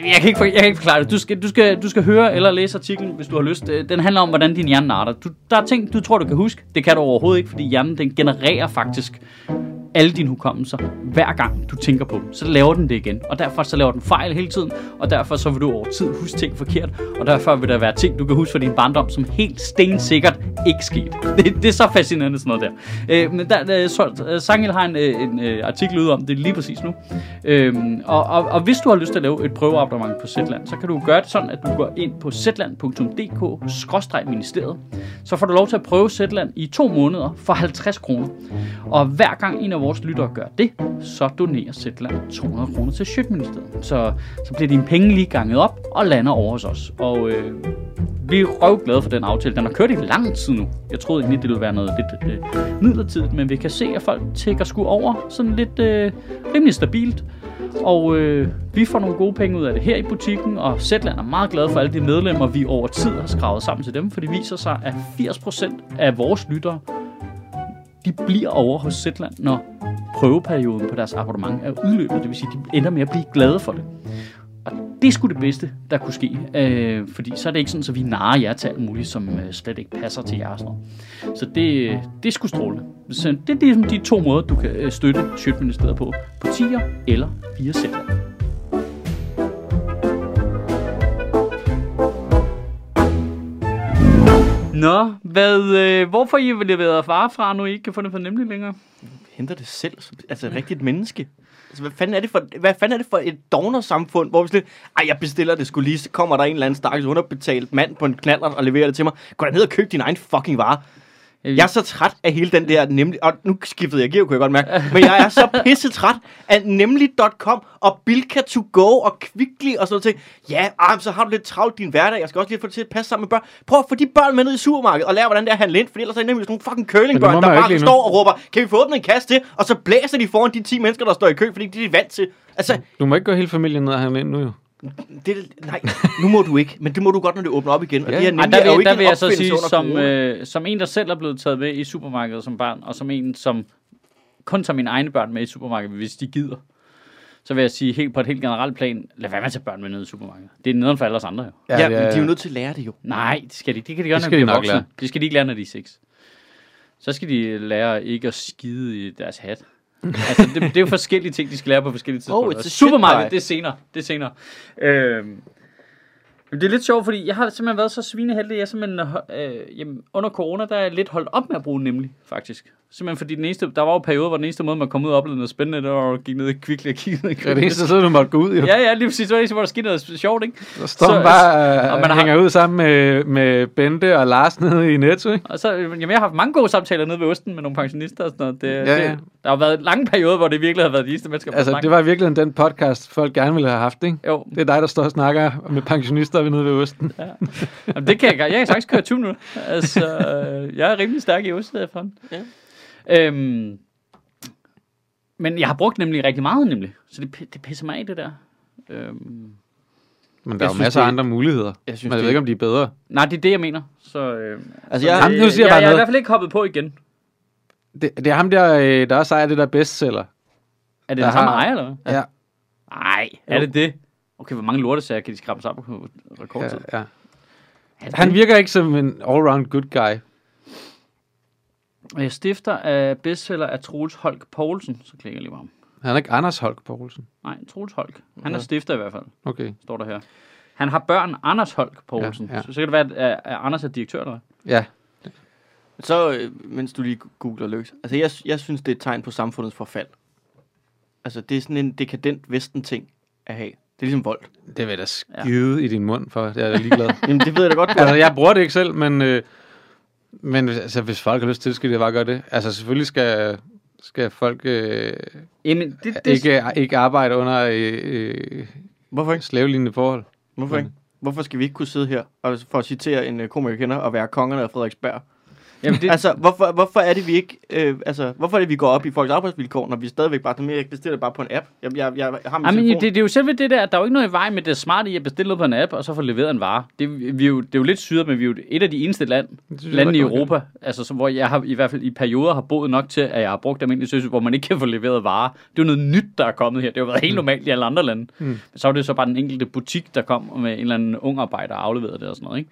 A: jeg kan, ikke, jeg kan ikke forklare det. Du skal, du, skal, du skal høre eller læse artiklen, hvis du har lyst. Øh, den handler om, hvordan din hjerne arter. Du, der er ting, du tror, du kan huske. Det kan du overhovedet ikke, fordi hjernen den genererer faktisk alle dine hukommelser, hver gang du tænker på dem. Så laver den det igen. Og derfor så laver den fejl hele tiden, og derfor så vil du over tid huske ting forkert, og derfor vil der være ting, du kan huske fra din barndom, som helt stensikkert ikke skete. Det, det er så fascinerende sådan noget der. Øh, men der, så, øh, Sangel har en, øh, en, en artikel ud om det lige præcis nu. Øh, og, og, og hvis du har lyst til at lave et prøveabonnement på Zetland, så kan du gøre det sådan, at du går ind på zetland.dk-ministeriet. Så får du lov til at prøve Zetland i to måneder for 50 kroner. Og hver gang en af vores lyttere gør det, så donerer Zetland 200 kroner til Sjøtministeriet. Så, så bliver dine penge lige ganget op og lander over hos os. Og øh, vi er røvglade for den aftale. Den har kørt i lang tid nu. Jeg troede egentlig, det ville være noget lidt øh, midlertidigt, men vi kan se, at folk tækker sgu over sådan lidt øh, rimelig stabilt. Og øh, vi får nogle gode penge ud af det her i butikken, og Zetland er meget glad for alle de medlemmer, vi over tid har skravet sammen til dem, for det viser sig, at 80% af vores lyttere, de bliver over hos Zetland, når prøveperioden på deres abonnement er udløbet. Det vil sige, de ender med at blive glade for det. Og det skulle det bedste, der kunne ske. Øh, fordi så er det ikke sådan, at vi narer jer til alt muligt, som øh, slet ikke passer til jer. Sådan noget. Så det, øh, det skulle stråle. strålende. Så det er ligesom de to måder, du kan øh, støtte Sjøtministeriet på. På tier eller via Zetland. Nå, hvad, øh, hvorfor I vil leveret far fra, nu I ikke kan få det for nemlig længere?
B: henter det selv, altså et rigtigt menneske. Altså, hvad fanden er det for, hvad fanden er det for et donorsamfund, hvor vi sådan, ej, jeg bestiller det skulle lige, så kommer der en eller anden stakkels underbetalt mand på en knaller og leverer det til mig. Gå da ned og køb din egen fucking vare. Jeg er så træt af hele den der nemlig... Og nu skiftede jeg gear, kunne jeg godt mærke. Men jeg er så pisse træt af nemlig.com og Bilka to go og Kvickly og sådan noget. Ja, ah, så har du lidt travlt din hverdag. Jeg skal også lige få det til at passe sammen med børn. Prøv at få de børn med ned i supermarkedet og lære, hvordan det er at handle ind. For ellers er det nemlig sådan nogle fucking curlingbørn, der bare
C: nu.
B: står og råber, kan vi få åbnet en kasse til? Og så blæser de foran de 10 mennesker, der står i kø, fordi de er vant til. Altså,
C: Du må ikke gå hele familien ned og handle ind nu jo.
B: Det, nej, nu må du ikke. Men det må du godt, når det åbner op igen. Og
C: Ja.
B: det her
A: Ej,
B: nemlig
A: der
B: er jo
A: vil,
B: ikke
A: der vil jeg så sige, som, øh, som en, der selv er blevet taget med i supermarkedet som barn, og som en, som kun tager mine egne børn med i supermarkedet, hvis de gider, så vil jeg sige helt på et helt generelt plan, lad være med at tage børn med ned i supermarkedet. Det er nederen for alle os andre jo.
B: Ja, men de er jo nødt til at lære det jo.
A: Nej, det skal de. Det kan de gøre,
C: Det
A: når
C: skal
A: de
C: de
A: bliver
C: nok
A: voksne.
C: lære.
A: Det skal de ikke lære, når de er 6. Så skal de lære ikke at skide i deres hat. Altså, det, det, er jo forskellige ting, de skal lære på forskellige tidspunkter. Supermarkedet,
B: pie.
A: det er senere. Det er senere. Øhm, det er lidt sjovt, fordi jeg har simpelthen været så svineheldig. Jeg simpelthen, øh, jamen, under corona, der er jeg lidt holdt op med at bruge nemlig, faktisk. Simpelthen fordi den eneste, der var jo perioder, hvor den eneste måde, man kom ud og oplevede noget spændende, det var at gik ned i Kvickly og kiggede ned i
C: Det er det eneste sted, du måtte gå ud jo.
A: Ja, ja, lige præcis. Det var eneste, hvor der skete noget sjovt, ikke?
C: Så står
A: Så-
C: man bare
A: og
C: og
A: man har-
C: hænger ud sammen med, med Bente og Lars nede i Netto, ikke?
A: Og så, jamen, jeg har haft mange gode samtaler nede ved Osten med nogle pensionister og sådan noget. Det,
C: Ja,
A: ja,
C: ja.
A: Det, der har været lange perioder, hvor det virkelig har været de eneste mennesker,
C: Altså, det var virkelig den podcast, folk gerne ville have haft, ikke?
A: Jo,
C: Det er dig, der står og snakker med pensionister nede ved Osten.
A: jamen, det kan jeg gøre. Jeg kan sagtens køre 20 minutter. Altså, øh, jeg er rimelig stærk i Osten efterhånden.
B: Ja.
A: Øhm, men jeg har brugt nemlig rigtig meget, nemlig. Så det, det pisser mig af, det der. Øhm,
C: Men der er jo
B: synes,
C: masser af andre muligheder.
B: Jeg synes,
C: Men jeg
B: det-
C: ved ikke, om de er bedre.
A: nej, det er det, jeg mener. Så, øh,
B: Altså,
A: så
B: jeg-
C: Jamen, nu siger jeg
A: jeg,
C: bare
A: jeg er i hvert fald ikke hoppet på igen.
C: Det, det er ham der, øh, der også ejer det der bestseller.
A: Er det
C: Der
A: den samme
C: har-
A: ejer, eller hvad?
C: Ja.
A: Nej, er
C: Jo.
A: det det? Okay, hvor mange lortesager kan de skrabe sammen på rekordtid?
C: ja, ja.
A: Det
C: Han
A: det?
C: virker ikke som en all-round good guy.
A: Øh, Stifter af bestseller er Troels Holk Poulsen, så klikker jeg lige på ham.
C: Han er ikke Anders Holk Poulsen.
A: Nej, Troels Holk. Han er stifter i hvert fald,
C: Okay.
A: står der her. Han har børn Anders Holk Poulsen.
C: Ja,
A: Ja,
C: ja.
A: ja. Så, så kan det være, at, at, at Anders er direktør, eller hvad?
C: Ja.
B: Så, øh, mens du lige googler løs. Altså, jeg, jeg synes, det er et tegn på samfundets forfald. Altså, det er sådan en dekadent vesten-ting at have. Det er ligesom vold.
C: Det vil jeg da skide ja. i din mund for. Det er jeg ligeglad.
B: Jamen, det ved jeg da godt, du
C: altså, jeg bruger det ikke selv, men, øh, men altså, hvis folk har lyst til det, skal de bare gøre det. Altså, selvfølgelig skal, skal folk øh,
A: Jamen, det, det,
C: ikke, ikke arbejde under øh, øh,
B: Hvorfor ikke?
C: slavelignende forhold.
B: Hvorfor ikke? Hvorfor skal vi ikke kunne sidde her, og for at citere en uh, komiker, jeg kender, og være kongerne af Frederiksberg?
A: Jamen, det,
B: Altså, hvorfor, hvorfor er det, vi ikke... Øh, altså, hvorfor er det, vi går op i folks arbejdsvilkår, når vi stadigvæk bare... "Jamen, Jeg bestiller det bare på en app. Jeg, jeg, jeg, jeg har min
A: Jamen,
B: telefon.
A: det, det er jo selve det der, at der er jo ikke noget i vejen med det smarte i at bestille noget på en app, og så få leveret en vare. Det, vi er jo, det er jo lidt syret, men vi er jo et af de eneste land,
C: synes
A: lande i
C: godt,
A: Europa, altså, som, hvor jeg har i hvert fald i perioder har boet nok til, at jeg har brugt almindelig service, hvor man ikke kan få leveret varer. Det er jo noget nyt, der er kommet her. Det har jo været helt normalt i alle andre lande.
C: Mm.
A: Så var det så bare den enkelte butik, der kom med en eller anden ung arbejder og afleverede det og sådan noget, ikke?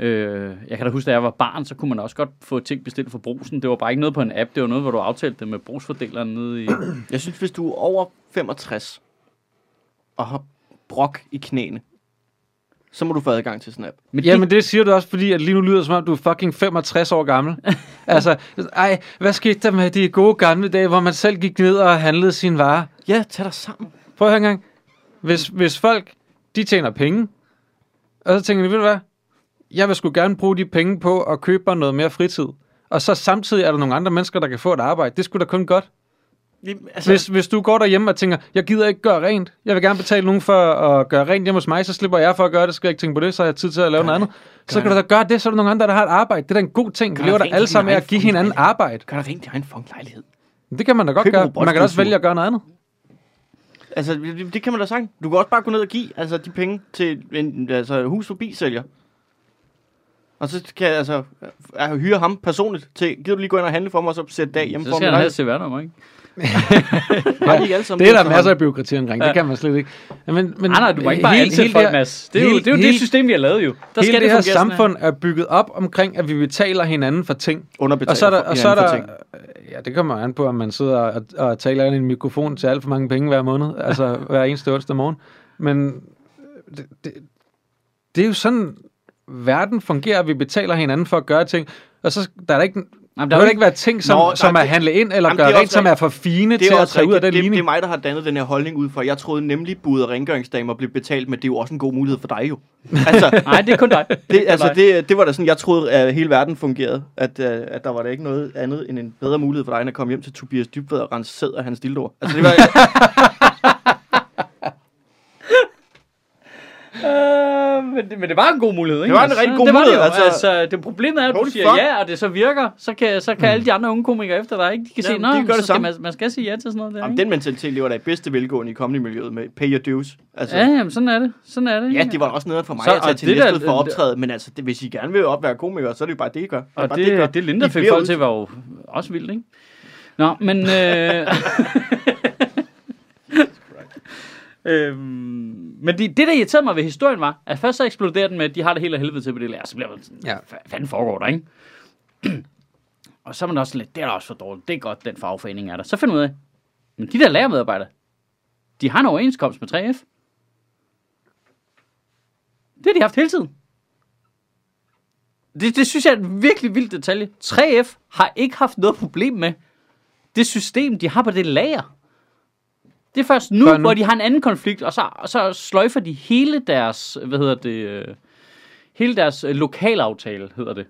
A: Øh, jeg kan da huske, da jeg var barn, så kunne man også godt få ting bestilt fra brusen. Det var bare ikke noget på en app, det var noget, hvor du aftalte det med brugsfordeleren nede i...
B: Jeg synes, hvis du er over 65 og har brok i knæene, så må du få adgang til sådan en app.
A: Men
C: Ja, men det siger du også, fordi at lige nu lyder det, som om du er fucking 65 år gammel. altså, ej, hvad skete der med de gode gamle dage, hvor man selv gik ned og handlede sine varer?
B: Ja, tag dig sammen.
C: Prøv at høre engang. Hvis, hvis folk, de tjener penge, og så tænker de, ved du hvad, jeg vil sgu gerne bruge de penge på at købe mig noget mere fritid. Og så samtidig er der nogle andre mennesker, der kan få et arbejde. Det skulle da kun godt.
B: Jamen, Altså,
C: Hvis, hvis du går derhjemme og tænker, jeg gider ikke gøre rent, jeg vil gerne betale nogen for at gøre rent hjemme hos mig, så slipper jeg for at gøre det, skal jeg ikke tænke på det, så har jeg tid til at lave noget andet. Så kan du da gøre det, så er der nogle andre, der har et arbejde. Det er da en god ting. Vi
B: Gør
C: lever da alle sammen af at give hinanden
B: lejlighed.
C: arbejde.
B: Gør dig rent i egen fucking lejlighed.
C: Det kan man da godt
B: Køb
C: gøre. Man kan da også vælge at gøre noget andet.
B: Altså, det, det kan man da sagt. Du kan også bare gå ned og give altså, de penge til en altså, hus forbi sælger. Og så kan jeg altså jeg hyre ham personligt til, gider du lige gå ind og handle for mig, og så sætte dag hjemme
A: Så
B: for
A: skal
B: mig.
A: han have CVR-nummer, ikke?
B: Har de alle sammen
C: Det er der masser af byråkrati omkring. Det kan man slet ikke. Men, men,
A: Nej, nej, du må ikke bare
C: hele-
A: ansætte
C: hele
A: folk,
C: det
A: Mads. Det er jo
C: hele-
A: det, er jo det
C: hele-
A: system, vi har lavet jo. Der
C: Hele
A: skal
C: det her samfund er bygget op omkring, at vi betaler hinanden for ting.
B: Underbetaler
C: Og så er der,
B: for
C: og så er der
B: ting.
C: ja, det kommer an på, om man sidder og, og taler ind i en mikrofon til alt for mange penge hver måned, altså hver eneste onsdag morgen. Men det, det, det er jo sådan, verden fungerer, at vi betaler hinanden for at gøre ting. Og så der er der ikke,
A: Jamen,
C: Der
A: er
C: vil
A: jo
C: ikke være ting, som,
B: Nå,
C: som
B: det-
C: handle ind, eller
B: er
C: gøre rent, som er for fine til at tage ud af den
B: det, det,
C: ligning.
B: det er mig, der har dannet den her holdning ud fra. Jeg troede nemlig, bud og rengøringsdamer blev betalt, men det er jo også en god mulighed for dig jo. Altså,
A: Nej, det er kun dig.
B: det, altså det, det var da sådan, jeg troede, at hele verden fungerede. At, uh, at der var der ikke noget andet end en bedre mulighed for dig, end at komme hjem til Tobias Dybved og rense sæd af hans dildoer. Altså, det var,
A: Øh, men, det, men det var en god mulighed, ikke?
B: Det var en rigtig god
A: det var
B: mulighed,
A: Det, jo.
B: altså-
A: altså, det problemet er, at du siger
B: fuck.
A: ja, og det så virker, så kan, så kan alle de andre unge komikere efter dig, ikke? De kan
B: Jamen,
A: se,
B: de
A: så
B: det
A: skal man, man skal sige ja til sådan noget der,
B: Jamen,
A: ikke?
B: den mentalitet lever der i bedste velgående i comedy-miljøet med pay your dues. Altså,
A: Ja, jamen, sådan er det. Sådan er det.
B: Ja, det var også noget for mig
A: Så-
B: at tage til
A: det
B: Næstved for optræde, men altså, det, hvis I gerne vil op være komikere, så er det jo bare det, I gør. Det er
A: Og
B: bare
A: det,
B: I gør.
A: det, det Linda fik folk til, var jo også vildt, ikke? Nå, men... Øh, øhm, men det, det, der irriterede mig ved historien var, at først så eksploderer den med, at de har det hele af helvede til på det lærer, så bliver man sådan, ja. Hvad fanden foregår der, ikke? og så er man også lidt, det er da også for dårligt, det er godt, den fagforening er der. Så finder man ud af, men de der lærermedarbejdere, de har en overenskomst med 3F. Det har de haft hele tiden. Det, det synes jeg er en virkelig vild detalje. 3F har ikke haft noget problem med det system, de har på det lager. Det er først nu,
C: Før nu.
A: hvor de har en anden konflikt, og så, og så sløjfer de hele deres, hvad hedder det, hele deres øh, lokalaftale, hedder det.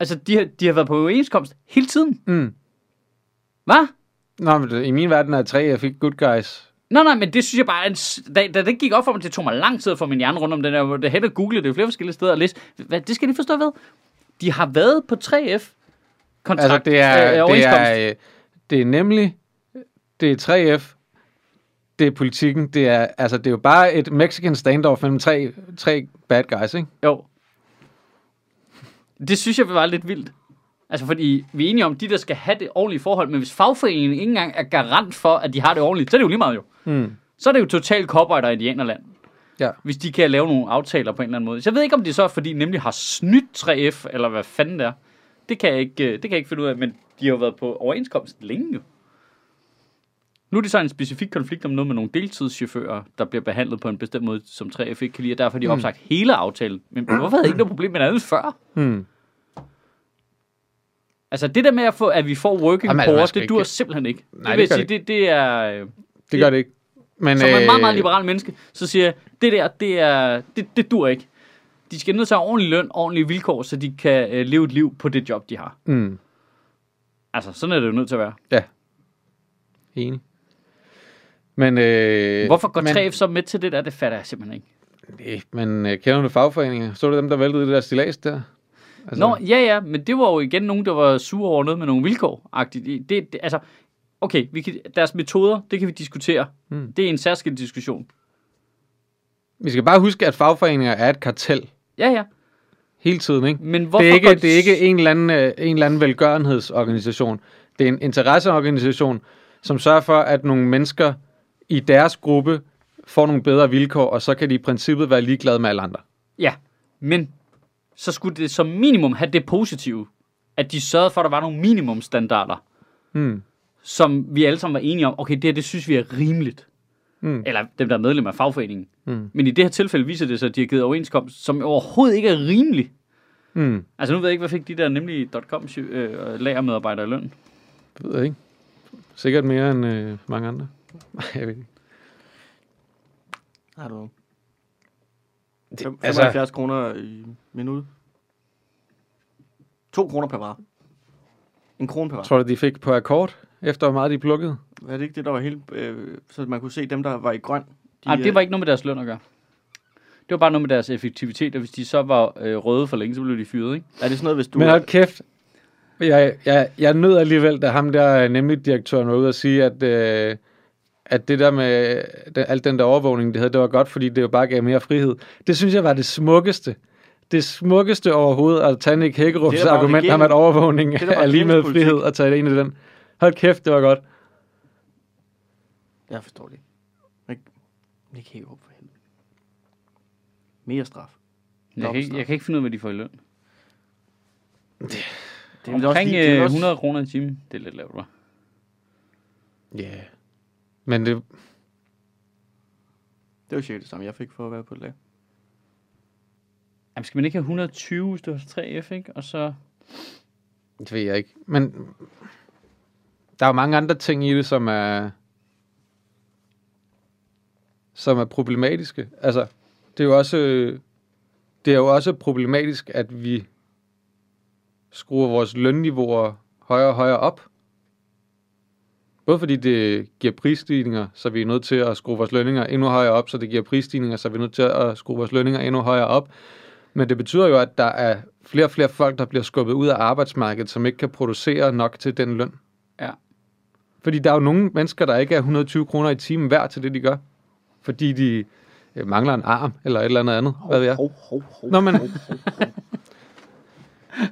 A: Altså, de har, de har været på overenskomst hele tiden.
C: Mm.
A: Hvad?
C: Nå, men det- i min verden er 3F ikke good guys.
A: Nå, nej, men det synes jeg bare, s- da, da det gik op for mig, det tog mig lang tid at få min hjerne rundt om den der, det hætte google det er flere forskellige steder og læse. Hvad, det skal jeg lige forstå ved. De har været på 3F kontrakt,
C: Altså, det er,
A: øh,
C: det
A: overenskomst.
C: er, øh, det er nemlig, det er 3F, det er politikken, det er, altså, det er jo bare et Mexican standoff mellem tre, tre bad guys, ikke?
A: Jo. Det synes jeg var lidt vildt. Altså, fordi vi er enige om, de der skal have det ordentlige forhold, men hvis fagforeningen ikke engang er garant for, at de har det ordentligt, så er det jo lige meget jo.
C: Mm.
A: Så er det jo totalt cowboy og indianerland.
C: Ja.
A: Hvis de kan lave nogle aftaler på en eller anden måde. Så jeg ved ikke, om det så er, fordi de nemlig har snydt 3F, eller hvad fanden det er. Det kan jeg ikke, øh, det kan jeg ikke finde ud af, men de har jo været på overenskomst længe jo. Nu er det så en specifik konflikt om noget med nogle deltidschauffører, der bliver behandlet på en bestemt måde, som 3F ikke kan lide, og derfor har de opsagt hele aftalen. Men hvorfor havde I ikke noget problem med andet før?
C: Mm.
A: Altså det der med, at, få, at vi får working
C: Jamen, altså,
A: poor, det dur
C: ikke-
A: simpelthen ikke.
C: Nej,
A: det
C: det
A: vil
C: gør
A: sige, det, det er... øh,
C: Det gør det ikke. Men,
A: Som er et meget, meget
C: øh,
A: liberalt menneske, så siger jeg, det der, det, er, det, det dur ikke. De skal ned til ordentlig løn, ordentlige vilkår, så de kan øh, leve et liv på det job, de har.
C: Mm.
A: Altså, sådan er det jo nødt til at være.
C: Ja. Enig. Men, øh,
A: Hvorfor går
C: men,
A: 3F så med til det der? Det fatter jeg simpelthen ikke.
C: Nej, men øh, kender du fagforeninger? Så du dem, der væltede det der stilas der?
A: Altså. Nå, ja, ja, men det var jo igen nogen, der var sure over noget med nogle vilkår. -agtigt. Det, det, altså, okay, vi kan, deres metoder, det kan vi diskutere.
C: Hmm.
A: Det er en særskilt diskussion.
C: Vi skal bare huske, at fagforeninger er et kartel
A: Ja, ja.
C: hele tiden, ikke?
A: Men hvorfor
C: det er ikke, det er ikke en eller, anden, øh, en eller anden velgørenhedsorganisation. Det er en interesseorganisation, som sørger for, at nogle mennesker i deres gruppe får nogle bedre vilkår, og så kan de i princippet være ligeglade med alle andre.
A: Ja, men så skulle det som minimum have det positive, at de sørgede for, at der var nogle minimumstandarder,
C: Hmm.
A: som vi alle sammen var enige om, okay, det her, det synes vi er rimeligt.
C: Mm.
A: Eller dem, der er medlem af fagforeningen.
C: Mm.
A: Men i det her tilfælde viser det sig, at de har givet overenskomst, som overhovedet ikke er rimelig.
C: Hmm.
A: Altså nu ved jeg ikke, hvad fik de der nemlig .com øh, lagermedarbejdere i løn?
C: Det ved jeg ikke. Sikkert mere end øh, mange andre. Nej, jeg ved ikke.
B: Har du
C: Det-
B: 75
C: altså-
B: kroner i minuttet? 2 kroner per vare. En krone per vare.
C: Tror du, de fik på akkord, efter hvor meget de plukkede?
B: Er det ikke det, der var helt... Øh, så man kunne se dem, der var i grøn?
A: Nej,
B: øh,
A: det var ikke noget med deres løn at gøre. Det var bare noget med deres effektivitet, og hvis de så var øh, røde for længe, så blev de fyret, ikke?
B: Er det sådan noget, hvis du...
C: Men hold kæft. Jeg, jeg, jeg nød alligevel, da ham der øh, nemlig direktøren var ude og sige, at, øh, at det der med den, alt den der overvågning, det havde, det var godt, fordi det jo bare gav mere frihed. Det synes jeg var det smukkeste. Det smukkeste overhovedet, at tage Nick Hækkerups
B: er
C: argument om, at overvågning
B: det er
C: er lige med frihed, og tage det ind i den. Hold kæft, det var godt.
B: Jeg forstår det ikke. Ikke, ikke helt op for helvede. Mere straf.
A: Jeg kan, ikke, jeg kan ikke finde ud af, hvad de får i løn.
B: Det er vel også
A: Omkring
B: lige- det er
A: øh,
B: også-
A: 100 kroner i timen. Det er lidt lavt, hva'?
C: Ja. Yeah. Men det,
B: Det var det samme, jeg fik for at være på det lag.
A: Jamen, skal man ikke have 120, hvis du har 3F, ikke? Og så...
C: Det ved jeg ikke. Men der er jo mange andre ting i det, som er som er problematiske. Altså, det er jo også det er jo også problematisk, at vi skruer vores lønniveauer højere og højere op. Både fordi det giver prisstigninger, så vi er nødt til at skrue vores lønninger endnu højere op, så det giver prisstigninger, så vi er nødt til at skrue vores lønninger endnu højere op. Men det betyder jo, at der er flere og flere folk, der bliver skubbet ud af arbejdsmarkedet, som ikke kan producere nok til den løn.
A: Ja.
C: Fordi der er jo nogle mennesker, der ikke er 120 kroner i timen værd til det, de gør. Fordi de øh, mangler en arm eller et eller andet andet. Hvad ved jeg?
B: Hov, hov, hov.
C: Nå, men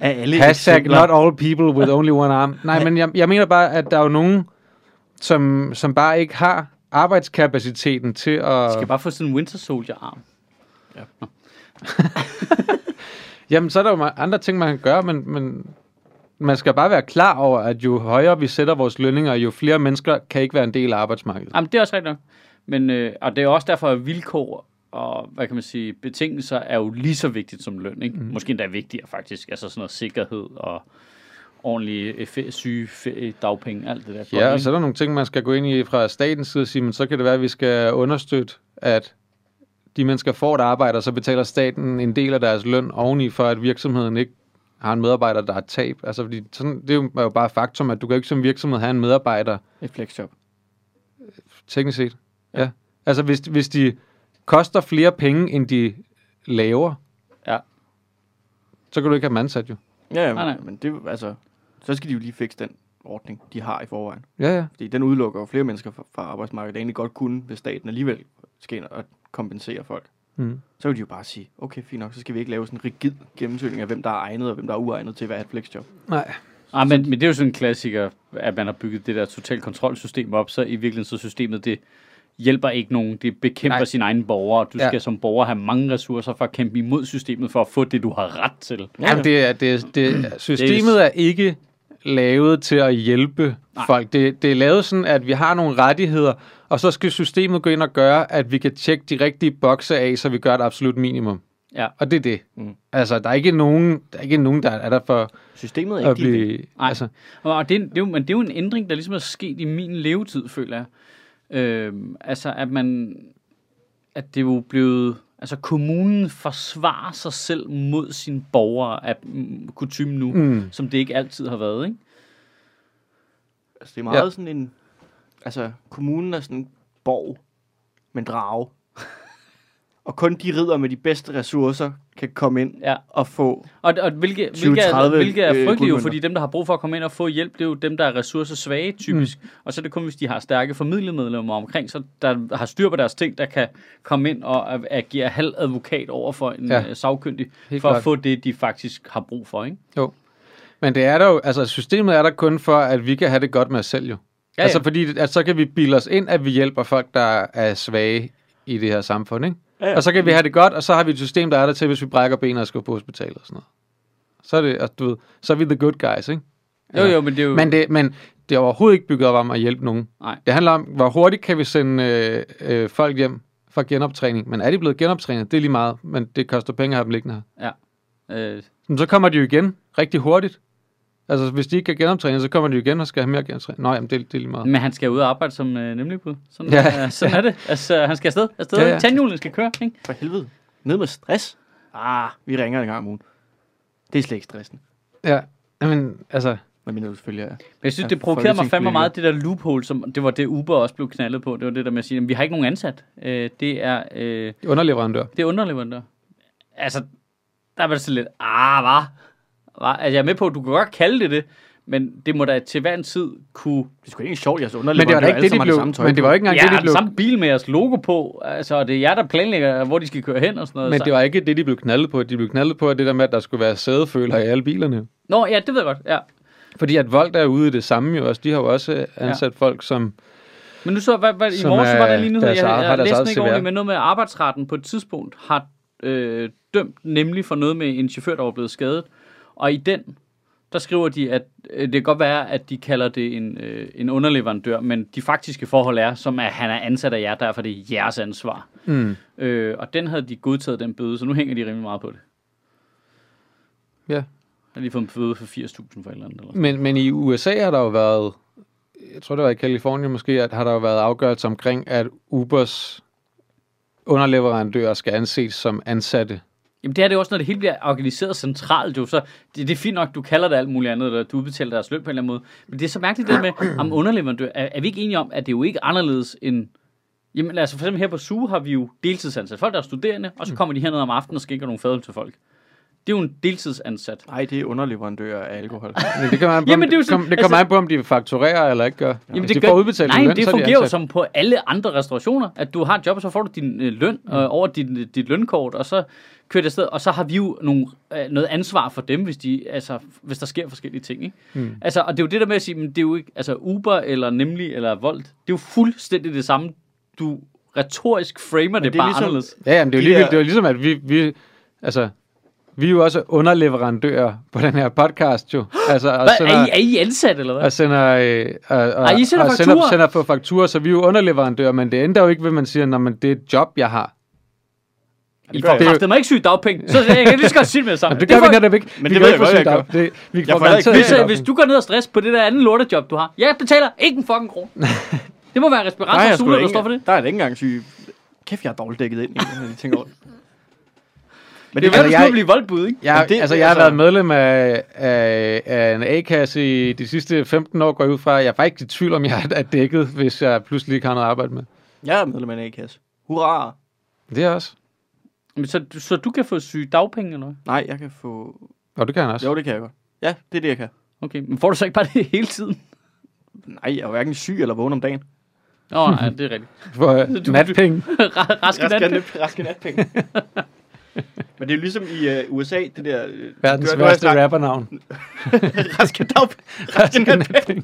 B: Af alle
C: hashtag
B: eksempler-
C: not all people with only one arm. Nej, men jeg, jeg mener bare, at der er jo nogen, som, som bare ikke har arbejdskapaciteten til at...
A: Skal bare få sådan en Winter Soldier-arm.
C: Jamen, så er der jo andre ting, man kan gøre, men, men man skal bare være klar over, at jo højere vi sætter vores lønninger, jo flere mennesker kan ikke være en del af arbejdsmarkedet.
A: Jamen, det er også rigtigt nok. Men, øh, og det er også derfor, at vilkår og, hvad kan man sige, betingelser er jo lige så vigtigt som løn, ikke? Mm. Måske endda vigtigere, faktisk. Altså sådan noget sikkerhed og ordentlige øh, fe- syge, fe- dagpenge, alt det der.
C: Ja, og så er der nogle ting, man skal gå ind i fra statens side og sige, men så kan det være, at vi skal understøtte, at de mennesker får et arbejde, og så betaler staten en del af deres løn oveni, for at virksomheden ikke har en medarbejder, der er tab. Altså, fordi sådan, det er jo- jo bare faktum, at du kan ikke som virksomhed have en medarbejder,
B: Et flexjob.
C: teknisk set. Ja. ja. Altså, hvis, hvis de koster flere penge, end de laver,
A: Ja.
C: så kan du ikke have dem ansat, jo.
B: Ja, ja,
A: Nej, nej.
B: men, det, altså, så skal de jo lige fikse den ordning, de har i forvejen.
C: Ja, ja.
B: Fordi den udelukker jo flere mennesker fra, fra arbejdsmarkedet, der egentlig godt kunne, hvis staten alligevel skal ind og kompensere folk.
C: Mm.
B: Så vil de jo bare sige, okay, fint nok, så skal vi ikke lave sådan en rigid gennemsøgning af, hvem der er egnet og hvem der er uegnet til at være et flexjob.
C: Nej.
A: Ah, men, men det er jo sådan en klassiker, at man har bygget det der total kontrolsystem op, så i virkeligheden så systemet, det hjælper ikke nogen. Det bekæmper
C: Nej.
A: Sine egne borgere. Du
C: Ja.
A: skal som borger have mange ressourcer for at kæmpe imod systemet, for at få det, du har ret til.
C: Ja, Jamen, det er, det, er- det, systemet er ikke lavet til at hjælpe Nej. Folk. Det, det er lavet sådan, at vi har nogle rettigheder, og så skal systemet gå ind og gøre, at vi kan tjekke de rigtige bokse af, så vi gør et absolut minimum.
A: Ja.
C: Og det er det.
B: Mm.
C: Altså, der er ikke nogen, der er, ikke nogen, der er der for
B: Systemet er
C: at
B: ikke ven.
C: blive...
A: Nej.
C: Altså,
A: Og det, er- det, er jo, men det er jo en ændring, der ligesom er sket i min levetid, føler jeg. Øhm, altså, at man... At det er jo blevet... Altså, kommunen forsvarer sig selv mod sine borgere af mm, kutume nu,
C: Mm.
A: som det ikke altid har været, ikke?
B: Altså, det er meget
C: Ja.
B: sådan en... Altså, kommunen er sådan en borg med en drage. og kun de ridder med de bedste ressourcer kan komme ind
A: Ja.
B: og få...
A: Og, og hvilke, hvilke, er,
B: 20-30,
A: hvilke er
B: øh,
A: frygtelige jo,
B: guldmønter.
A: fordi dem, der har brug for at komme ind og få hjælp, det er jo dem, der er ressourcesvage typisk. Mm. Og så er det kun, hvis de har stærke familiemedlemmer omkring, så der har styr på deres ting, der kan komme ind og agere halv advokat over for en
C: Ja.
A: ja. sagkyndig,
C: Helt
A: for
C: klart.
A: at få det, de faktisk har brug for. Ikke?
C: Jo. Men det er der jo, altså systemet er der kun for, at vi kan have det godt med os selv jo. Ja, altså
A: ja.
C: fordi, at så kan vi bilde os ind, at vi hjælper folk, der er svage i det her samfund, ikke?
B: Ja, ja.
C: Og så kan vi have det godt, og så har vi et system, der er der til, hvis vi brækker benet og skal på hospitalet og sådan noget. Så er det, altså, du ved, så er vi the good guys, ikke?
A: Jo, jo, men det er jo...
C: Men det, men det er overhovedet ikke bygget op om at hjælpe nogen.
A: Nej.
C: Det handler om, hvor hurtigt kan vi sende øh, øh, folk hjem fra genoptræning. Men er de blevet genoptrænet? Det er lige meget, men det koster penge at have dem liggende her.
A: Øh,
C: Men så kommer de jo igen rigtig hurtigt. Altså, hvis de ikke kan genoptræne, så kommer de jo igen og skal have mere genoptræning. Nå, jamen, det, det er lige meget.
A: men han skal ud og arbejde som øh, nemlig bud. Sådan,
C: Ja.
A: øh, sådan er det. Altså, han skal afsted. afsted.
C: Ja,
A: Ja. Tandhjulen skal køre, ikke?
B: For helvede. Ned med stress. Ah, vi ringer en gang om ugen. Det er slet ikke stressen.
C: Ja, men altså...
B: Men mener du selvfølgelig er.
A: Men jeg synes, det provokerede mig fandme meget, det der loophole, som det var det Uber også blev knaldet på. Det var det der med at sige, at vi har ikke nogen ansat. Øh, det er øh,
C: Underleverandør.
A: det er underleverandør. Altså, der var det så lidt, ah, hvad? Altså, jeg er med på, at du kan godt kalde det det, men det må da til hver en tid kunne...
B: Det er sgu ikke sjovt, jeres
C: Men det var da ikke det, de blev... Men det var ikke engang
A: Ja,
C: det, de blev...
A: samme bil med jeres logo på. Altså, det er jer, der planlægger, hvor de skal køre hen og sådan noget.
C: Men
A: Så-
C: det var ikke det, de blev knaldet på. De blev knaldet på, at det der med, at der skulle være sædeføler i alle bilerne.
A: Nå, ja, det ved jeg godt, ja.
C: Fordi at Volt er ude i det samme jo også. De har jo også ansat ja. folk, som...
A: Men nu så, hvad, hvad, i morges så var
C: er
A: der lige
C: deres
A: jeg, jeg,
C: har
A: jeg
C: deres
A: læste ikke ordentligt, men noget med arbejdsretten på et tidspunkt har øh, dømt nemlig for noget med en chauffør, der var blevet skadet. Og i den, der skriver de, at øh, det kan godt være, at de kalder det en, øh, en underleverandør, men de faktiske forhold er, som at han er ansat af jer, derfor er det jeres ansvar.
C: Mm.
A: Øh, og den havde de godtaget, den bøde, så nu hænger de rimelig meget på det.
C: Ja.
A: Jeg har lige fået en bøde for 80.000 for et eller andet. Eller.
C: Men, men i USA har der jo været, jeg tror det var i Kalifornien måske, at har der jo været afgørelse omkring, at Ubers underleverandører skal anses som ansatte.
A: Jamen det er det jo også, når det hele bliver organiseret centralt. Jo. Så det, det er fint nok, du kalder det alt muligt andet, eller du udbetaler deres løn på en eller anden måde. Men det er så mærkeligt det med, om underleverandør. Er, er vi ikke enige om, at det er jo ikke anderledes end... Jamen altså for eksempel her på SUGE har vi jo deltidsansat. Folk, der er studerende, og så kommer de herned om aftenen og skænker nogle fadøl til folk. Det er jo en deltidsansat.
B: Nej, det er underleverandører af alkohol.
C: Men det kommer an på,
A: Jamen, det er jo sådan-
C: kom, det kommer
A: altså-
C: an på, om de fakturerer eller ikke gør.
A: Jamen, det
C: de
A: gør,
C: får udbetalt
A: nej,
C: løn,
A: det
C: så er de
A: fungerer jo som på alle andre restaurationer, at du har et job, og så får du din øh, løn øh, over dit, dit lønkort, og så kører det afsted, og så har vi jo nogle, øh, noget ansvar for dem, hvis, de, altså, hvis der sker forskellige ting. Ikke?
C: Mm.
A: Altså, og det er jo det der med at sige, men det er jo ikke, altså Uber eller Nemlig eller Volt, det er jo fuldstændig det samme. Du retorisk framer det,
B: det
A: det
B: er
A: bare
B: ligesom-
A: anderledes.
C: Ja, jamen, det er jo lige, det er jo ligesom, at vi, vi, altså, vi er jo også underleverandører på den her podcast, jo. Altså, og
A: Hvad, er,
C: sender,
A: I, er I ansat, eller hvad?
C: og sender, øh, og, og,
A: Ej, I sender
C: og
A: fakturer.
C: sender, sender på fakturer, så vi er jo underleverandører, men det ændrer jo ikke ved, at man siger, når man, det er et job, jeg har.
A: I
B: gør
A: får
B: jeg.
A: kraftet mig ikke syge dagpenge, så jeg kan lige så godt sige det med det samme.
C: Det gør vi netop ikke.
B: Men
C: vi
B: det ved jeg godt, jeg
C: sygedagpenge. Det, vi
B: Jeg
C: får
B: ikke
A: Hvis, øh, hvis du går ned og stress på det der andet lortejob, du har. Jeg betaler ikke en fucking krone. Det må være
B: Der er
A: respirator
B: jeg
A: og
B: da
A: der
B: ikke,
A: står for det.
B: der er det ikke engang syg. Kæft, jeg er dårligt dækket ind, jeg tænker over det. Men
A: Det er
C: altså, jeg-
A: blive voldbud, ikke?
C: Jeg,
B: det-
C: altså, jeg har
B: altså-
C: været medlem af, af, af en A-kasse i de sidste 15 år, går jeg ud fra. Jeg er faktisk i tvivl om, jeg er dækket, hvis jeg pludselig ikke har noget at arbejde med.
B: jeg er medlem af en A-kasse. Hurra!
C: Det er også.
A: Men så, så du kan få syge dagpenge, eller hvad?
B: Nej, jeg kan få...
C: Og det kan jeg også.
B: Jo, det kan jeg godt. Ja, det er det, jeg kan.
A: Okay, men får du så ikke bare det hele tiden?
B: Nej, jeg er hverken syg eller vågen om dagen.
A: Nå, oh, nej, det er rigtigt.
C: For uh,
A: Du-
C: natpenge.
A: Rask i nat.
B: raske natpenge. Men det er jo ligesom i uh, USA, det der... øh,
C: Verdens
B: du har
C: værste
B: snakket-
C: rappernavn.
B: raske dag, raske natpenge.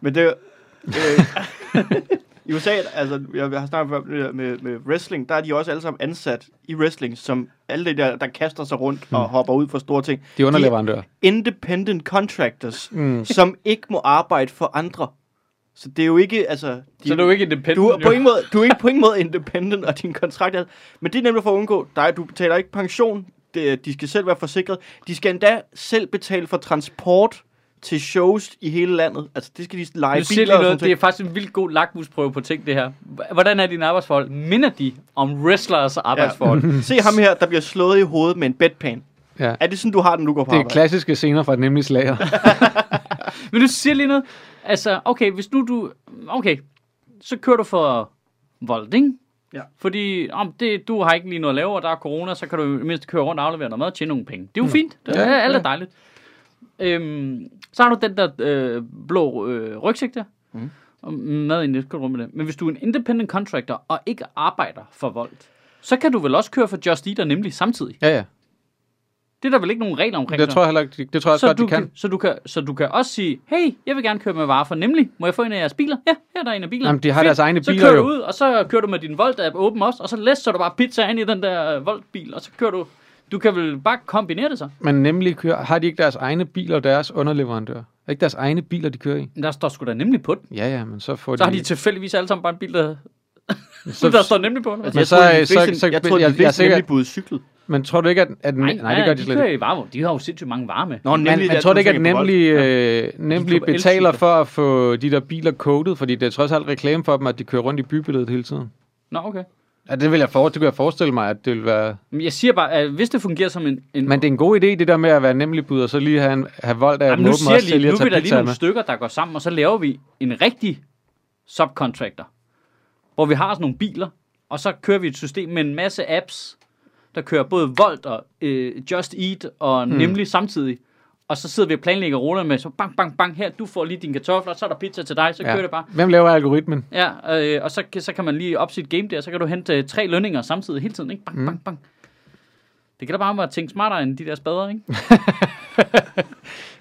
B: Men det er- øh, I USA, altså, jeg har snakket før med, med, wrestling, der er de også alle sammen ansat i wrestling, som alle de der, der kaster sig rundt og hopper ud for store ting.
C: De er underleverandører.
B: Independent contractors,
C: Mm.
B: som ikke må arbejde for andre. Så det er jo ikke, altså... De,
A: Så er du ikke independent,
B: du er på ingen måde, du er ikke på ingen måde independent, og din kontrakt er... Men det er nemlig for at undgå dig. Du betaler ikke pension. Det, de skal selv være forsikret. De skal endda selv betale for transport til shows i hele landet. Altså, det skal de lege
A: Nu siger
B: biler
A: noget,
B: sådan
A: det er faktisk en vildt god lakmusprøve på ting, det her. Hvordan er dine arbejdsforhold? Minder de om wrestlers arbejdsforhold?
B: ting. Se ham her, der bliver slået i hovedet med en bedpan.
C: Ja.
B: Er det sådan, du har den, du går på
C: Det er
B: arbejde?
C: klassiske scener fra et nemlig slager.
A: Men du siger lige noget. Altså, okay, hvis nu du... Okay, så kører du for Volt, ikke?
B: Ja.
A: Fordi om det, du har ikke lige noget at lave, og der er corona, så kan du i det mindste køre rundt og aflevere noget mad og tjene nogle penge. Det er jo fint. Det er
C: Ja,
A: alt er
C: ja.
A: dejligt. Øhm, så har du den der øh, blå øh, rygsæk der.
B: Mhm.
A: Og mad skal du rundt med det. Men hvis du er en independent contractor og ikke arbejder for Volt, så kan du vel også køre for Just Eat og nemlig samtidig.
C: Ja, ja.
A: Det er der vel ikke nogen regler omkring
C: Det
A: så?
C: tror jeg heller ikke, det tror jeg også
A: så,
C: godt,
A: du
C: de kan.
A: så, du kan, så du kan også sige, hey, jeg vil gerne køre med varer for nemlig. Må jeg få en af jeres biler? Ja, her er der en af bilerne.
C: Jamen, de har
A: Fedt.
C: deres egne
A: så
C: biler
A: kører
C: jo.
A: du ud, og så kører du med din Volt-app åben også, og så læser du bare pizza ind i den der øh, Volt-bil, og så kører du... Du kan vel bare kombinere det så?
C: Men nemlig kører, har de ikke deres egne biler og deres underleverandører? Er ikke deres egne biler, de kører i?
A: Men Der står sgu da nemlig på den.
C: Ja, ja, men så får
A: Så har
C: de...
A: de tilfældigvis alle sammen bare en bil, der,
C: så,
A: der står nemlig på den.
B: Altså,
C: Men
B: jeg
C: så-
B: tror, de
C: så-
B: fleste,
C: så-
B: jeg tror,
C: jeg-
B: de
C: jeg er
B: fleste
C: sikker-
B: nemlig både cyklet.
C: Men tror du ikke, at... at nej, nej, det gør de
A: de
C: slet ikke.
A: De har jo sindssygt mange varer med.
B: Nå,
C: Men,
B: nemlig,
C: men
B: der
C: tror du ikke, at nemlig, øh, nemlig betaler for at få de der biler kodet? Fordi det er trods alt reklame for dem, at de kører rundt i bybilledet hele tiden.
A: Nå, okay.
C: Ja, det vil jeg for, det kan jeg forestille mig, at det vil være...
A: Men jeg siger bare, at hvis det fungerer som en... en
C: Men det er en god idé, det der med at være nemlig bud, og så lige have, en, have voldt af
A: Jamen,
C: at
A: nu siger jeg
C: også til
A: lige, nu
C: at
A: vi
C: tage
A: der lige nogle
C: med.
A: stykker, der går sammen, og så laver vi en rigtig subcontractor, hvor vi har sådan nogle biler, og så kører vi et system med en masse apps, der kører både Volt og øh, Just Eat og
C: Hmm.
A: nemlig samtidig. Og så sidder vi og planlægger ruterne med, så bang, bang, bang, her, du får lige dine kartofler, så er der pizza til dig, så kører det bare.
C: Hvem laver algoritmen?
A: Ja, øh, og så, så kan man lige op sit game der, så kan du hente øh, tre lønninger samtidig hele tiden, ikke? Bang,
C: Mm.
A: bang, bang. Det kan da bare være at tænke smartere end de der spader, ikke?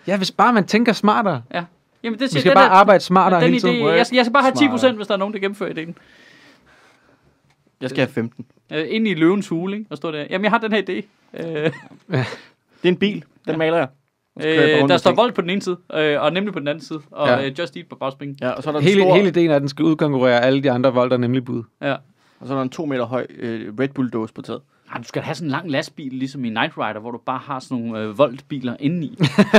C: Ja, hvis bare man tænker smartere.
A: Ja. Jamen, det siger,
C: skal
A: den
C: bare
A: der-
C: arbejde smartere
A: den
C: hele
A: idé,
C: tiden.
A: jeg, jeg skal bare have 10
C: Smartere.
A: hvis der er nogen, der gennemfører ideen.
B: Jeg skal have 15.
A: Øh, ind i løvens hule, ikke? Og står der. Jamen, jeg har den her idé. Øh,
B: Det er en bil. Den maler jeg.
A: Øh, der står vold på den ene side, øh, og nemlig på den anden side, og
C: Ja.
A: øh, Just Eat på bagsbænken.
B: Ja, og så er der en
C: Hele,
B: stor,
C: hele ideen er, at den skal udkonkurrere alle de andre vold, der nemlig bud.
A: Ja.
B: og så er der en to meter høj øh, Red Bull-dåse på taget.
A: Ej, du skal have sådan en lang lastbil, ligesom i Night Rider, hvor du bare har sådan nogle øh, voltbiler indeni.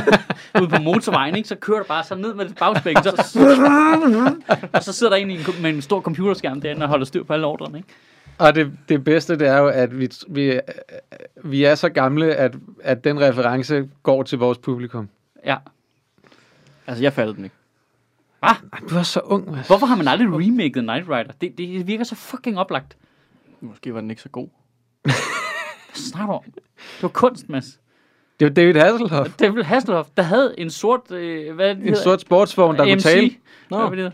A: Ude på motorvejen, ikke? så kører du bare så ned med det bagspækken, så... og så sidder der en, i en med en stor computerskærm derinde og holder styr på alle ordrene. Ikke?
C: Og det, det bedste, det er jo, at vi, vi, vi er så gamle, at, at den reference går til vores publikum.
A: Ja.
B: Altså, jeg fattede den ikke.
C: Ej, du er så ung, Mads.
A: Hvorfor har man aldrig remaket Night Rider? Det, det virker så fucking oplagt.
B: Måske var den ikke så god.
A: Hvad snakker du om? Det var kunst, Mads.
C: Det var David Hasselhoff.
A: David Hasselhoff, der havde en sort... Øh, hvad det
C: En sort sportsvogn, der kunne
A: MC.
C: tale.
A: Nå.
B: Nå.
A: Hvad det?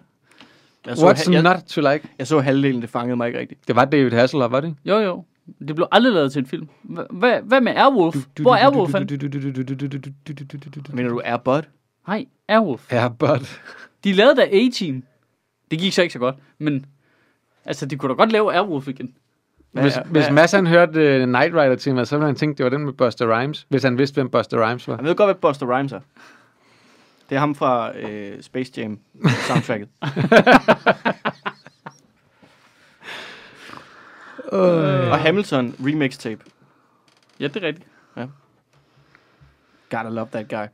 B: Jeg
C: What's
B: jeg,
C: not to like?
B: jeg så halvdelen, det fangede mig ikke rigtigt.
C: Det var David Hasselhoff, var det ikke?
A: Jo, jo. Det blev aldrig lavet til en film. Hva- Hvad, hvad med Airwolf? Hvor er Airwolf?
B: Mener du Airbud?
A: Nej, Airwolf.
C: Airbud.
A: De lavede da A-Team. Det gik så ikke så godt, men... Altså, de kunne da godt lave Airwolf igen.
C: Hvis,
B: Hvad-
C: hvis
B: hvad-
C: Mads han hørte uh, Night Rider temaet, så ville han tænke, det var den med Buster Rhymes. Hvis han vidste, hvem Buster Rhymes var.
B: Jeg ved godt, hvad Buster Rhymes er. Det er ham fra øh, Space Jam soundtracket. Og Hamilton remix tape.
A: Ja, det er rigtigt.
B: Gotta love that guy.